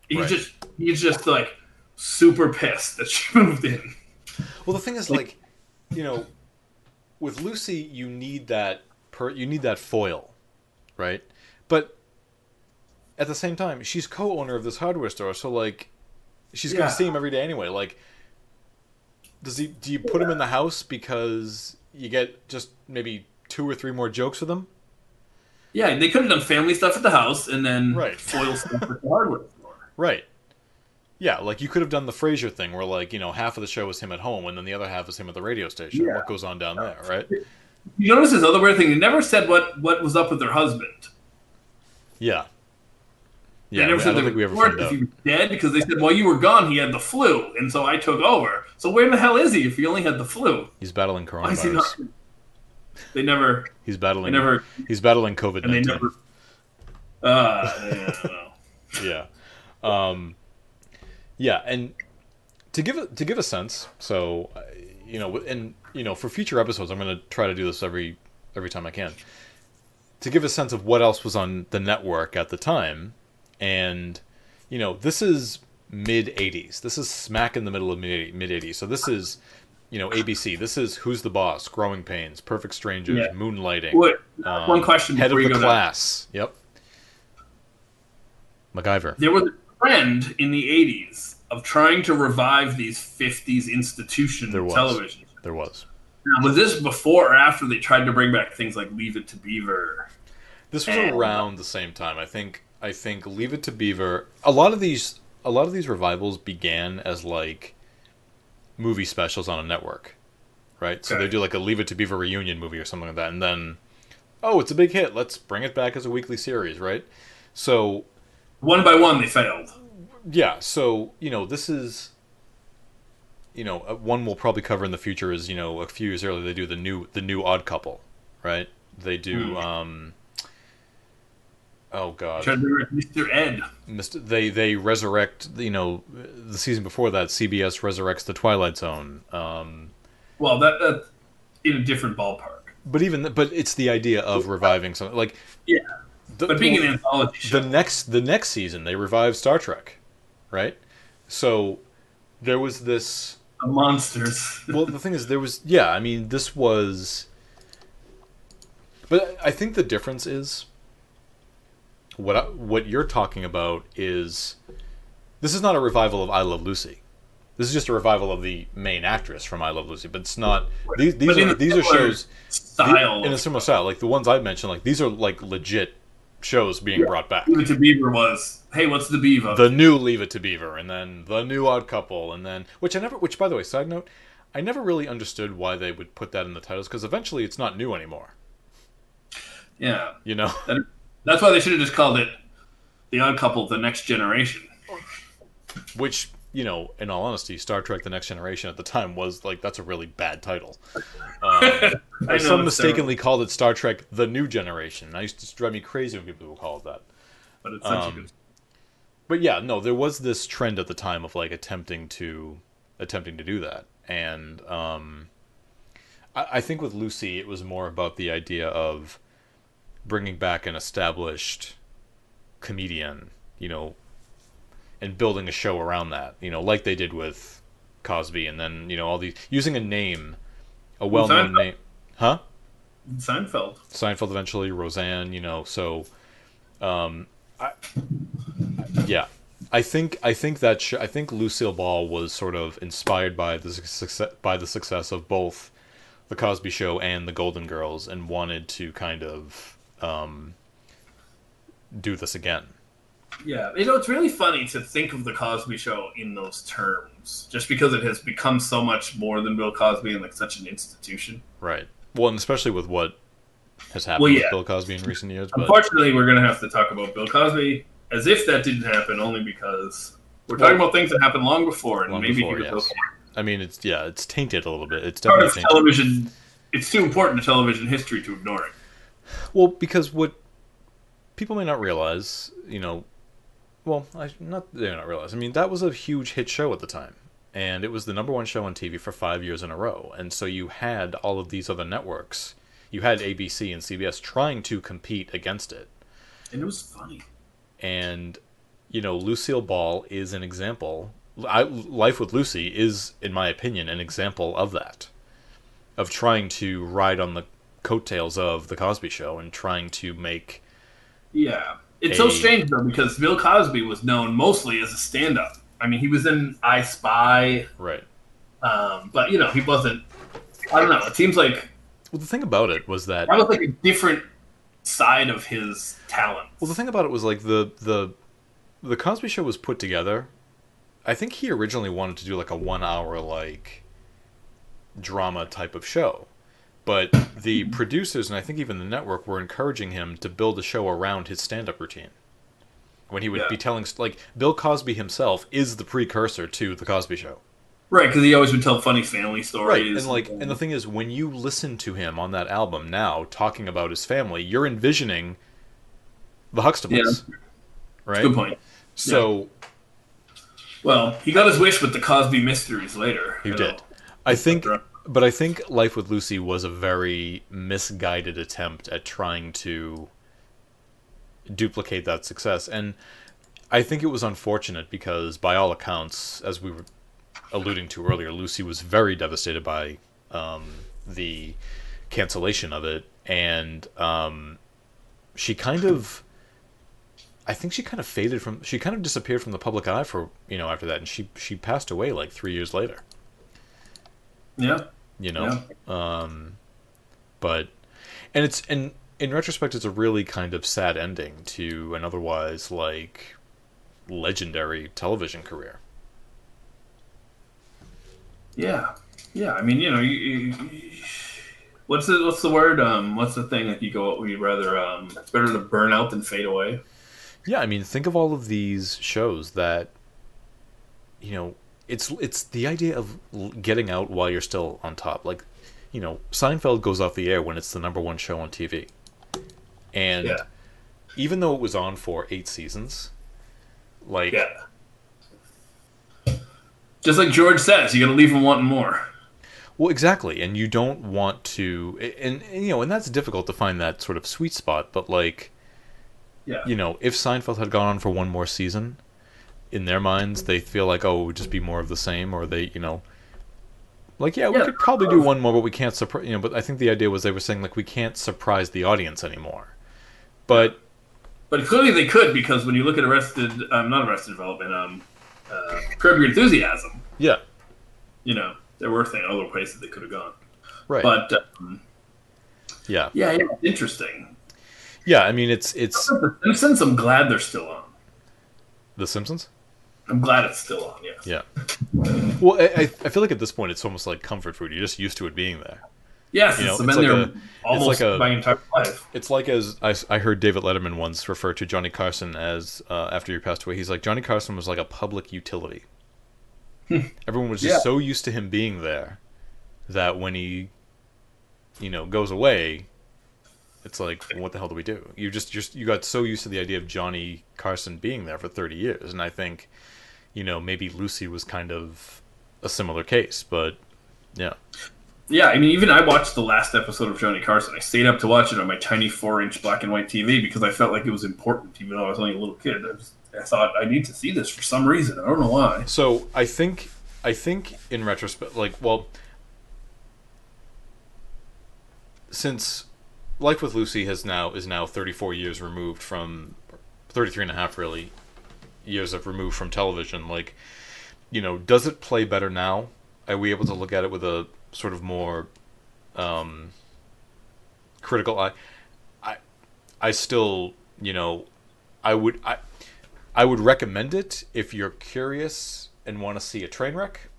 He's Right. just he's just like super pissed that she moved in. Well, the thing is, like, you know, with Lucy, you need that per you need that foil, right? But at the same time, she's co-owner of this hardware store, so like, she's Yeah. gonna see him every day anyway. Like, does he? Do you put him in the house because you get just maybe two or three more jokes with him? Yeah, they could have done family stuff at the house and then Right. foil stuff at the hardware store. Right. Yeah, like you could have done the Frasier thing, where like you know half of the show is him at home, and then the other half is him at the radio station. Yeah. What goes on down there, right? You notice this other weird thing? They never said what what was up with their husband. Yeah. They Yeah, never I said don't think we ever found if out. he was dead because they said while you were gone he had the flu and so I took over. So where the hell is he if he only had the flu? He's battling Why is he coronavirus. They never. He's They battling. never. He's battling COVID And they never. Uh, I don't know. Yeah. Um, yeah, and to give a, to give a sense, so you know, and you know, for future episodes, I'm going to try to do this every every time I can. To give a sense of what else was on the network at the time, and you know, this is mid '80s. This is smack in the middle of mid mid '80s. So this is, you know, ABC. This is Who's the Boss, Growing Pains, Perfect Strangers, Yeah. Moonlighting. Wait, um, one question Head of the go down. Class. Yep. MacGyver. There was a trend in the '80s of trying to revive these '50s institution There was. television. There was. Now, was this before or after they tried to bring back things like Leave It to Beaver? This was And- around the same time. I think. I think Leave It to Beaver. A lot of these. A lot of these revivals began as like movie specials on a network, right? So they do like a Leave It to Beaver reunion movie or something like that, and then, oh, it's a big hit. Let's bring it back as a weekly series, right? So One by one, they failed. yeah, so you know this is. You know, uh, one we'll probably cover in the future is you know a few years earlier they do the new the new Odd Couple, right? They do. Hmm. um Oh God, Tried to do Mr. Ed. Mist- they they resurrect you know the season before that CBS resurrects the Twilight Zone um, Well, that in a different ballpark. but even but it's the idea of reviving something like Yeah, the, but being an anthology show, the next the next season they revived Star Trek right so there was this the monsters. well the thing is there was yeah I mean this was but I think the difference is what I, what you're talking about is this is not a revival of I Love Lucy. This is just a revival of the main actress from I Love Lucy, but it's not. These these are these are shows the- in a similar style. Like the ones I mentioned, like these are like legit shows being Yeah. brought back. Leave It to Beaver was, hey, what's the Beaver? The new Leave It to Beaver, and then the new Odd Couple, and then which I never. Which by the way, side note, I never really understood why they would put that in the titles because eventually it's not new anymore. yeah, You know. That- that's why they should have just called it The Odd Couple: The Next Generation. which you know in all honesty star trek the next generation at the time was like that's a really bad title um, I know, some mistakenly called it star trek the new generation i used to drive me crazy when people would call it that but it's such Um, a good. but yeah no there was this trend at the time of like attempting to attempting to do that and um I, I think with lucy it was more about the idea of bringing back an established comedian you know and building a show around that you know like they did with cosby and then you know all these using a name a well-known Seinfeld. name huh Seinfeld. Seinfeld eventually, Roseanne, you know, so um I, yeah. I think I think that sh- I think Lucille Ball was sort of inspired by the success by the success of both the Cosby Show and the Golden Girls and wanted to kind of um do this again. Yeah, you know, it's really funny to think of the Cosby Show in those terms, just because it has become so much more than Bill Cosby and like such an institution. Right. Well, and especially with what has happened Well, with. Bill Cosby in recent years, but Unfortunately, we're gonna have to talk about Bill Cosby as if that didn't happen, only because we're talking about things that happened long before, and Long maybe before, yes. I mean, it's yeah, it's tainted a little bit. It's definitely television, it's too important to television history to ignore it. Well, because what people may not realize, you know, well, I not they may not realize. I mean, that was a huge hit show at the time, and it was the number one show on TV for five years in a row. And so you had all of these other networks. You had ABC and CBS trying to compete against it, And it was funny. and you know, Lucille Ball is an example. I, Life with Lucy is, in my opinion, an example of that, of trying to ride on the coattails of the Cosby Show and trying to make Yeah. It's so strange though because Bill Cosby was known mostly as a stand-up. I mean, he was in I Spy, right. um, but you know, he wasn't. I don't know. It seems like Well, the thing about it was that that was like a different side of his talent. well, the thing about it was like the the the Cosby Show was put together. I think he originally wanted to do like a one hour like drama type of show, but the producers and I think even the network were encouraging him to build a show around his stand up routine. When he would Yeah. be telling like Bill Cosby himself is the precursor to the Cosby Show. Right, because he always would tell funny family stories. Right, and like, and the thing is, when you listen to him on that album now, talking about his family, you're envisioning the Huxtables, right? good point. So Well, he got his wish with the Cosby Mysteries later. he did. know. I think. But I think Life with Lucy was a very misguided attempt at trying to duplicate that success, and I think it was unfortunate because, by all accounts, as we were alluding to earlier, Lucy was very devastated by um, the cancellation of it, and um, she kind of. I think she kind of faded from. She kind of disappeared from the public eye for you know after that, and she she passed away like three years later. Yeah. You know, um, but and it's and in retrospect, it's a really kind of sad ending to an otherwise like legendary television career. Yeah. Yeah. I mean, you know, you, you, what's the what's the word? Um, what's the thing that you go? We'd rather um, it's better to burn out than fade away. Yeah, I mean, think of all of these shows that you know, it's it's the idea of getting out while you're still on top. Like, you know, Seinfeld goes off the air when it's the number one show on TV. And Yeah. even though it was on for 8 seasons, like Yeah. Just like George says, you got to leave them wanting more. Well, exactly, and you don't want to, and, and you know, and that's difficult to find that sort of sweet spot. But like, Yeah. you know, if Seinfeld had gone on for one more season, in their minds, they feel like, oh, it would just be more of the same, or they, you know, like, yeah, we Yeah. could probably do one more, but we can't surprise, you know. But I think the idea was they were saying like we can't surprise the audience anymore. But But clearly they could because when you look at Arrested, um, not Arrested Development, um, uh, Curb Your Enthusiasm, yeah, you know, there were things, other places they could have gone. right, But um, yeah, yeah, yeah, interesting. yeah. I mean, it's it's The Simpsons, I'm glad they're still on. The Simpsons. I'm glad it's still on. Yeah. Yeah. Well, I, I feel like at this point it's almost like comfort food. You're just used to it being there. Yes, You know, it's been like there a- almost like a- my entire life. It's like as I, I heard David Letterman once refer to Johnny Carson as uh, after he passed away. He's like Johnny Carson was like a public utility. Everyone was just Yeah. so used to him being there that when he, you know, goes away, it's like what the hell do we do? You just just you got so used to the idea of Johnny Carson being there for thirty years, and I think, you know, maybe Lucy was kind of a similar case, but yeah. Yeah, I mean, even I watched the last episode of Johnny Carson. I stayed up to watch it on my tiny four-inch black and white TV because I felt like it was important, even though I was only a little kid. I, was, I thought I need to see this for some reason. I don't know why. So I think I think in retrospect, like well, since Life with Lucy has now is now 34 years removed from 33 and a half really years of removed from television. Like, you know, does it play better now? Are we able to look at it with a sort of more um, critical eye? I I still you know I would I I would recommend it if you're curious and want to see a train wreck.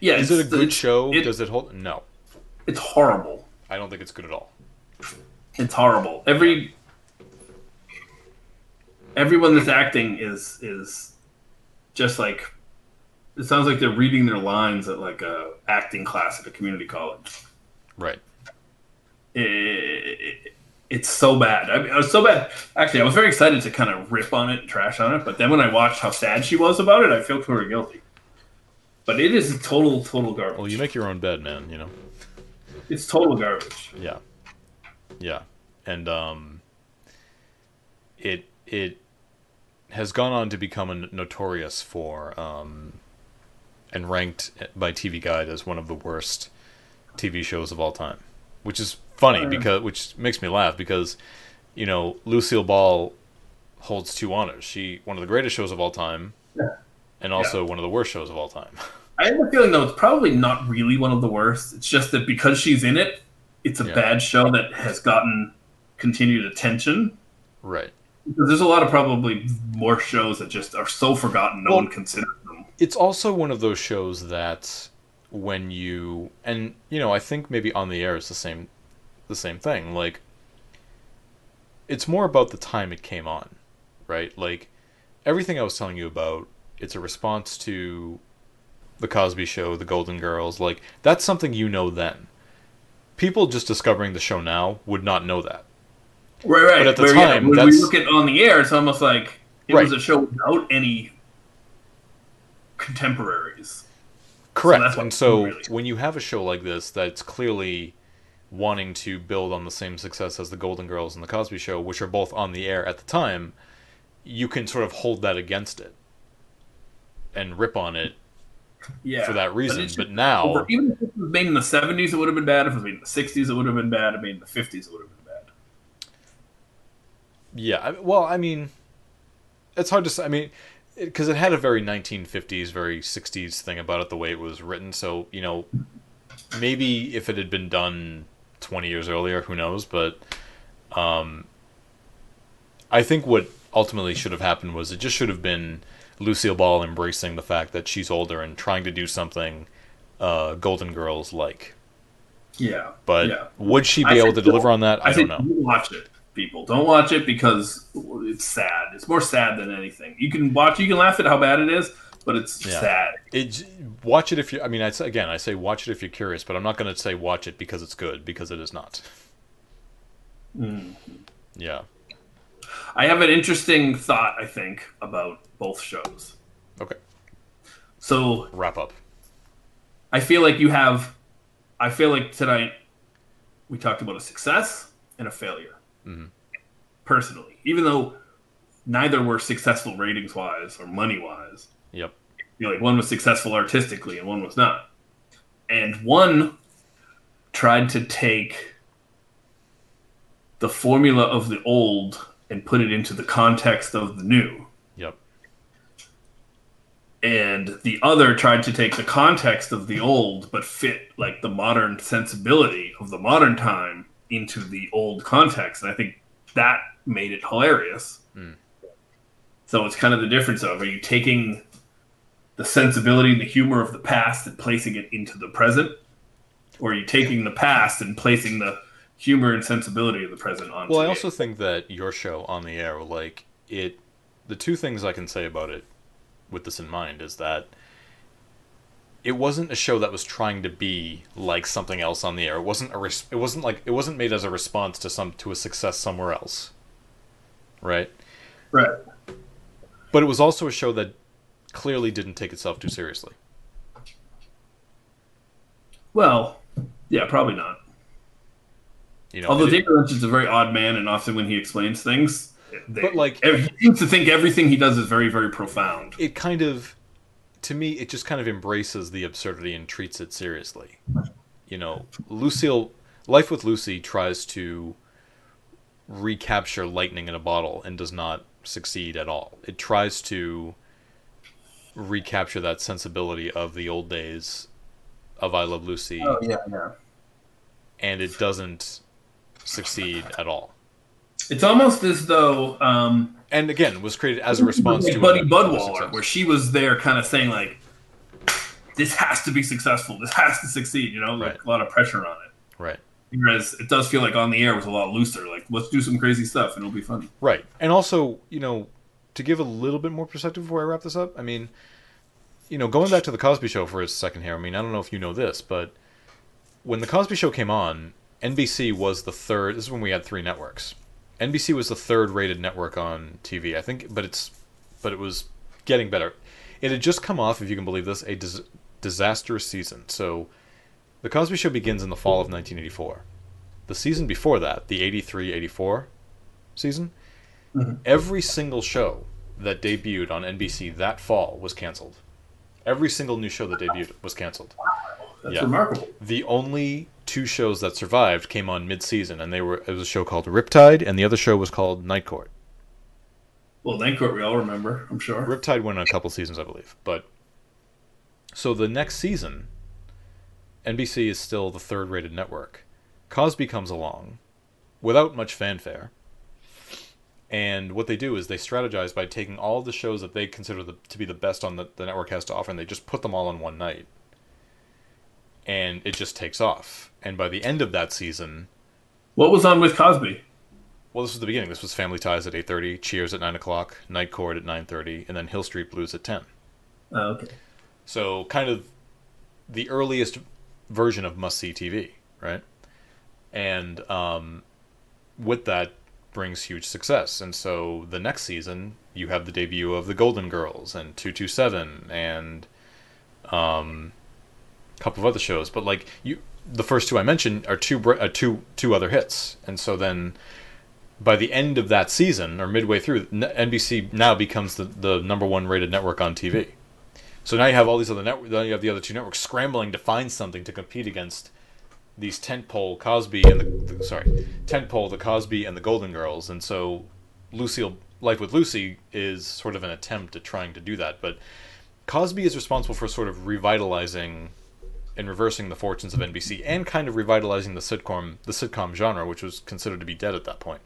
Yeah, Is it a good show? it- Does it hold? No, It's horrible. I don't think it's good at all. It's horrible. Every everyone that's acting is is just like it sounds like they're reading their lines at like a acting class at a community college. Right. It, it, it's so bad. I mean, it was so bad. Actually, I was very excited to kind of rip on it and trash on it, but then when I watched how sad she was about it, I feel of guilty. But it is total, total garbage. Well, you make your own bed, man. You know. It's total garbage. Yeah. Yeah. And um it it has gone on to become a notorious for um and ranked by TV Guide as one of the worst TV shows of all time, which is funny because which makes me laugh because you know Lucille Ball holds two honors. She one of the greatest shows of all time, Yeah. and also one of the worst shows of all time. I have a feeling though it's probably not really one of the worst. It's just that because she's in it, it's a Yeah. bad show that has gotten continued attention. right. Because there's a lot of probably more shows that just are so forgotten, no Well- one considers them. it's also one of those shows that when you and you know i think maybe on the air is the same the same thing. Like it's more about the time it came on right? Like everything i was telling you about it's a response to the cosby show the golden girls like that's something you know then. People just discovering the show now would not know that Right, right. But at the Where, yeah, time, when we look at on the air, it's almost like it Right. was a show without any contemporaries. Correct. that's what and so really- when you have a show like this that's clearly wanting to build on the same success as the Golden Girls and the Cosby Show, which are both on the air at the time, you can sort of hold that against it and rip on it Yeah, for that reason. But, just now, even if it was made in the '70s, it would have been bad. If it was made in the '60s, it would have been bad. If it was made in the '50s, it would have been bad. Yeah, well, I mean, it's hard to say. I mean, because it, had a very 1950s, very 60s thing about it, the way it was written. So, you know, maybe if it had been done 20 years earlier, who knows? But um, I think what ultimately should have happened was it just should have been Lucille Ball embracing the fact that she's older and trying to do something uh, Golden Girls like. Yeah, But yeah. would she I be able to deliver on that? I, I, don't know. you watch it, people. Don't watch it because it's sad. It's more sad than anything. You can watch. You can laugh at how bad it is, but it's Yeah. sad. It watch it if you. I mean, I again, I say watch it if you're curious, but I'm not going to say watch it because it's good because it is not. Mm. Yeah. I have an interesting thought. I think about both shows. Okay. So Wrap up. I feel like you have. I feel like tonight we talked about a success and a failure. Mhm. Personally, even though neither were successful ratings wise or money wise, Yep. you know, like one was successful artistically and one was not. And one tried to take the formula of the old and put it into the context of the new. Yep. And the other tried to take the context of the old but fit like the modern sensibility of the modern time into the old context. And I think that made it hilarious. Mm. So it's kind of the difference of are you taking the sensibility and the humor of the past and placing it into the present? Or are you taking the past and placing the humor and sensibility of the present on Well, I also think that your show on the air, like it, the two things I can say about it, with this in mind, is that it wasn't a show that was trying to be like something else on the air. It wasn't a. Res- it wasn't like it wasn't made as a response to some to a success somewhere else, right? right. But it was also a show that clearly didn't take itself too seriously. Well, yeah, probably not. You know, Although David Lynch is a very odd man, and often when he explains things, they, But, like- he seems to think everything he does is very, very profound. it kind of to me it just kind of embraces the absurdity and treats it seriously. You know lucille life with lucy tries to recapture lightning in a bottle and does not succeed at all. It tries to recapture that sensibility of the old days of i love lucy. Oh, yeah, yeah. and it doesn't succeed at all. It's almost as though um, and again was created as a response like to Buddy Budwaller, where she was there, kind of saying like, "This has to be successful. This has to succeed." You know, like Right. a lot of pressure on it. right Whereas it does feel like on the air was a lot looser. Like, let's do some crazy stuff and it'll be fun. Right. And also, you know, to give a little bit more perspective before I wrap this up, I mean, you know, going back to the Cosby Show for a second here. I mean, I don't know if you know this, but when the Cosby Show came on, NBC was the third. This is when we had three networks. NBC was the third rated network on TV, I think, but it's but it was getting better. It had just come off, if you can believe this, a dis- disastrous season. So, the Cosby Show begins in the fall of 1984. The season before that, the 83-84 season, mm-hmm. every single show that debuted on NBC that fall was canceled. Every single new show that debuted was canceled. That's Yeah. remarkable. The only two shows that survived came on mid-season, and they were it was a show called Riptide, and the other show was called Night Court. Well, Night Court we all remember, I'm sure. Riptide went on a couple seasons, I believe. But so the next season, NBC is still the third-rated network. Cosby comes along without much fanfare, and what they do is they strategize by taking all the shows that they consider the, to be the best on the, the network has to offer, and they just put them all on one night, and it just takes off. And by the end of that season, What was on with Cosby? well, this was the beginning. This was Family Ties at eight thirty, Cheers at nine o'clock, Night Court at nine thirty, and then Hill Street Blues at ten. Oh, okay. So kind of the earliest version of must see TV, right? And um, with that brings huge success. And so the next season you have the debut of the Golden Girls and two two seven and um, couple of other shows. But like you, the first two I mentioned are two uh, two two other hits. And so then by the end of that season or midway through, NBC now becomes the, the number one rated network on TV. So now you have all these other networks. Then you have the other two networks scrambling to find something to compete against these tentpole Cosby and the, the sorry tentpole the Cosby and the Golden Girls, and so Lucille Life with Lucy is sort of an attempt at trying to do that. But Cosby is responsible for sort of revitalizing and reversing the fortunes of NBC and kind of revitalizing the sitcom the sitcom genre, which was considered to be dead at that point.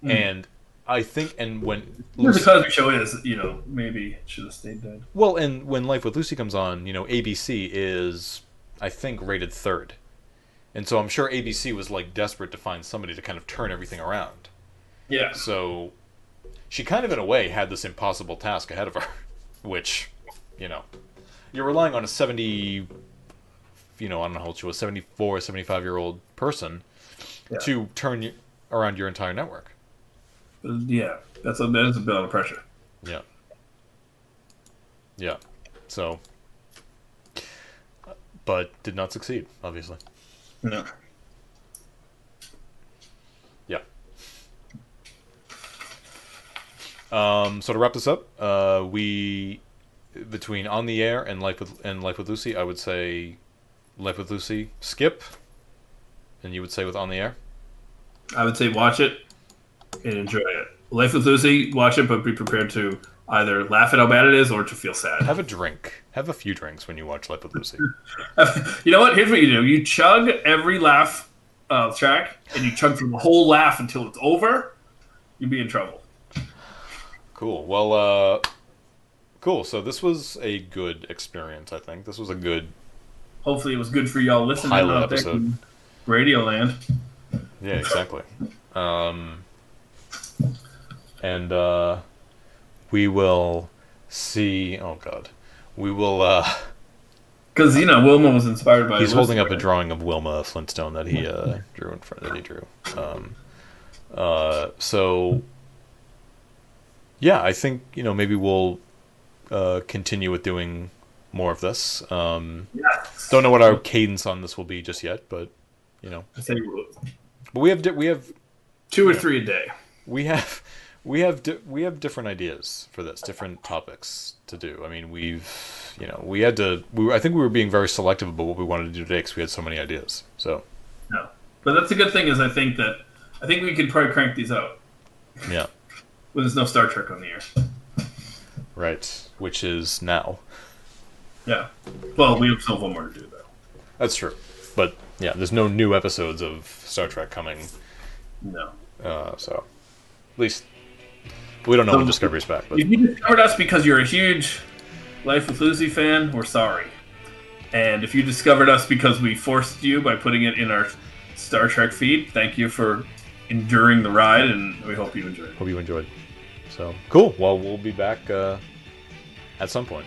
Hmm. And I think, and when The Cosby Show is, you know, maybe it should have stayed dead. Well, and when Life with Lucy comes on, you know, ABC is, I think, rated third. And so I'm sure ABC was like desperate to find somebody to kind of turn everything around. Yeah. So she kind of, in a way, had this impossible task ahead of her, which, you know, you're relying on a 70, you know, I don't know how old she was, 74, 75 year old person Yeah. to turn y- around your entire network. Yeah. That's a, that is a bit of pressure. Yeah. Yeah. So, but did not succeed, obviously. No. Yeah. Um, so to wrap this up, uh, we between on the air and life with and life with Lucy, I would say life with Lucy skip, and you would say with on the air. I would say watch it and enjoy it. Life with Lucy, watch it, but be prepared to either laugh at how bad it is or to feel sad. Have a drink. Have a few drinks when you watch Life with Lucy. you know what? Here's what you do: you chug every laugh uh, track, and you chug through the whole laugh until it's over. You'd be in trouble. Cool. Well, uh, cool. So this was a good experience. I think this was a good Hopefully, it was good for y'all listening Pilot out there episode. in Radio Land. Yeah, exactly. um, and uh, we will see. Oh God, we will. Uh, Because you know Wilma was inspired by. he's holding up a drawing of Wilma Flintstone that he uh, drew in front that he drew. Um, uh, so yeah, I think you know maybe we'll uh, continue with doing more of this. Um, Yes. don't know what our cadence on this will be just yet, but you know, I say but we have di- we have two or three a day. we have we have di- we have different ideas for this, different topics to do. I mean, we've you know we had to. We were, I think we were being very selective about what we wanted to do today because we had so many ideas. So No, but that's a good thing. Is I think that I think we could probably crank these out yeah, when there's no Star Trek on the air. right. Which is now. Yeah. Well, we have still have one more to do though. That's true. But yeah, there's no new episodes of Star Trek coming. No. Uh, so at least we don't know when So- Discovery's back. But If you discovered us because you're a huge Life with Lucy fan, we're sorry. And if you discovered us because we forced you by putting it in our Star Trek feed, thank you for enduring the ride, and we hope you enjoyed it. hope you enjoyed. So cool. Well, we'll be back uh, at some point.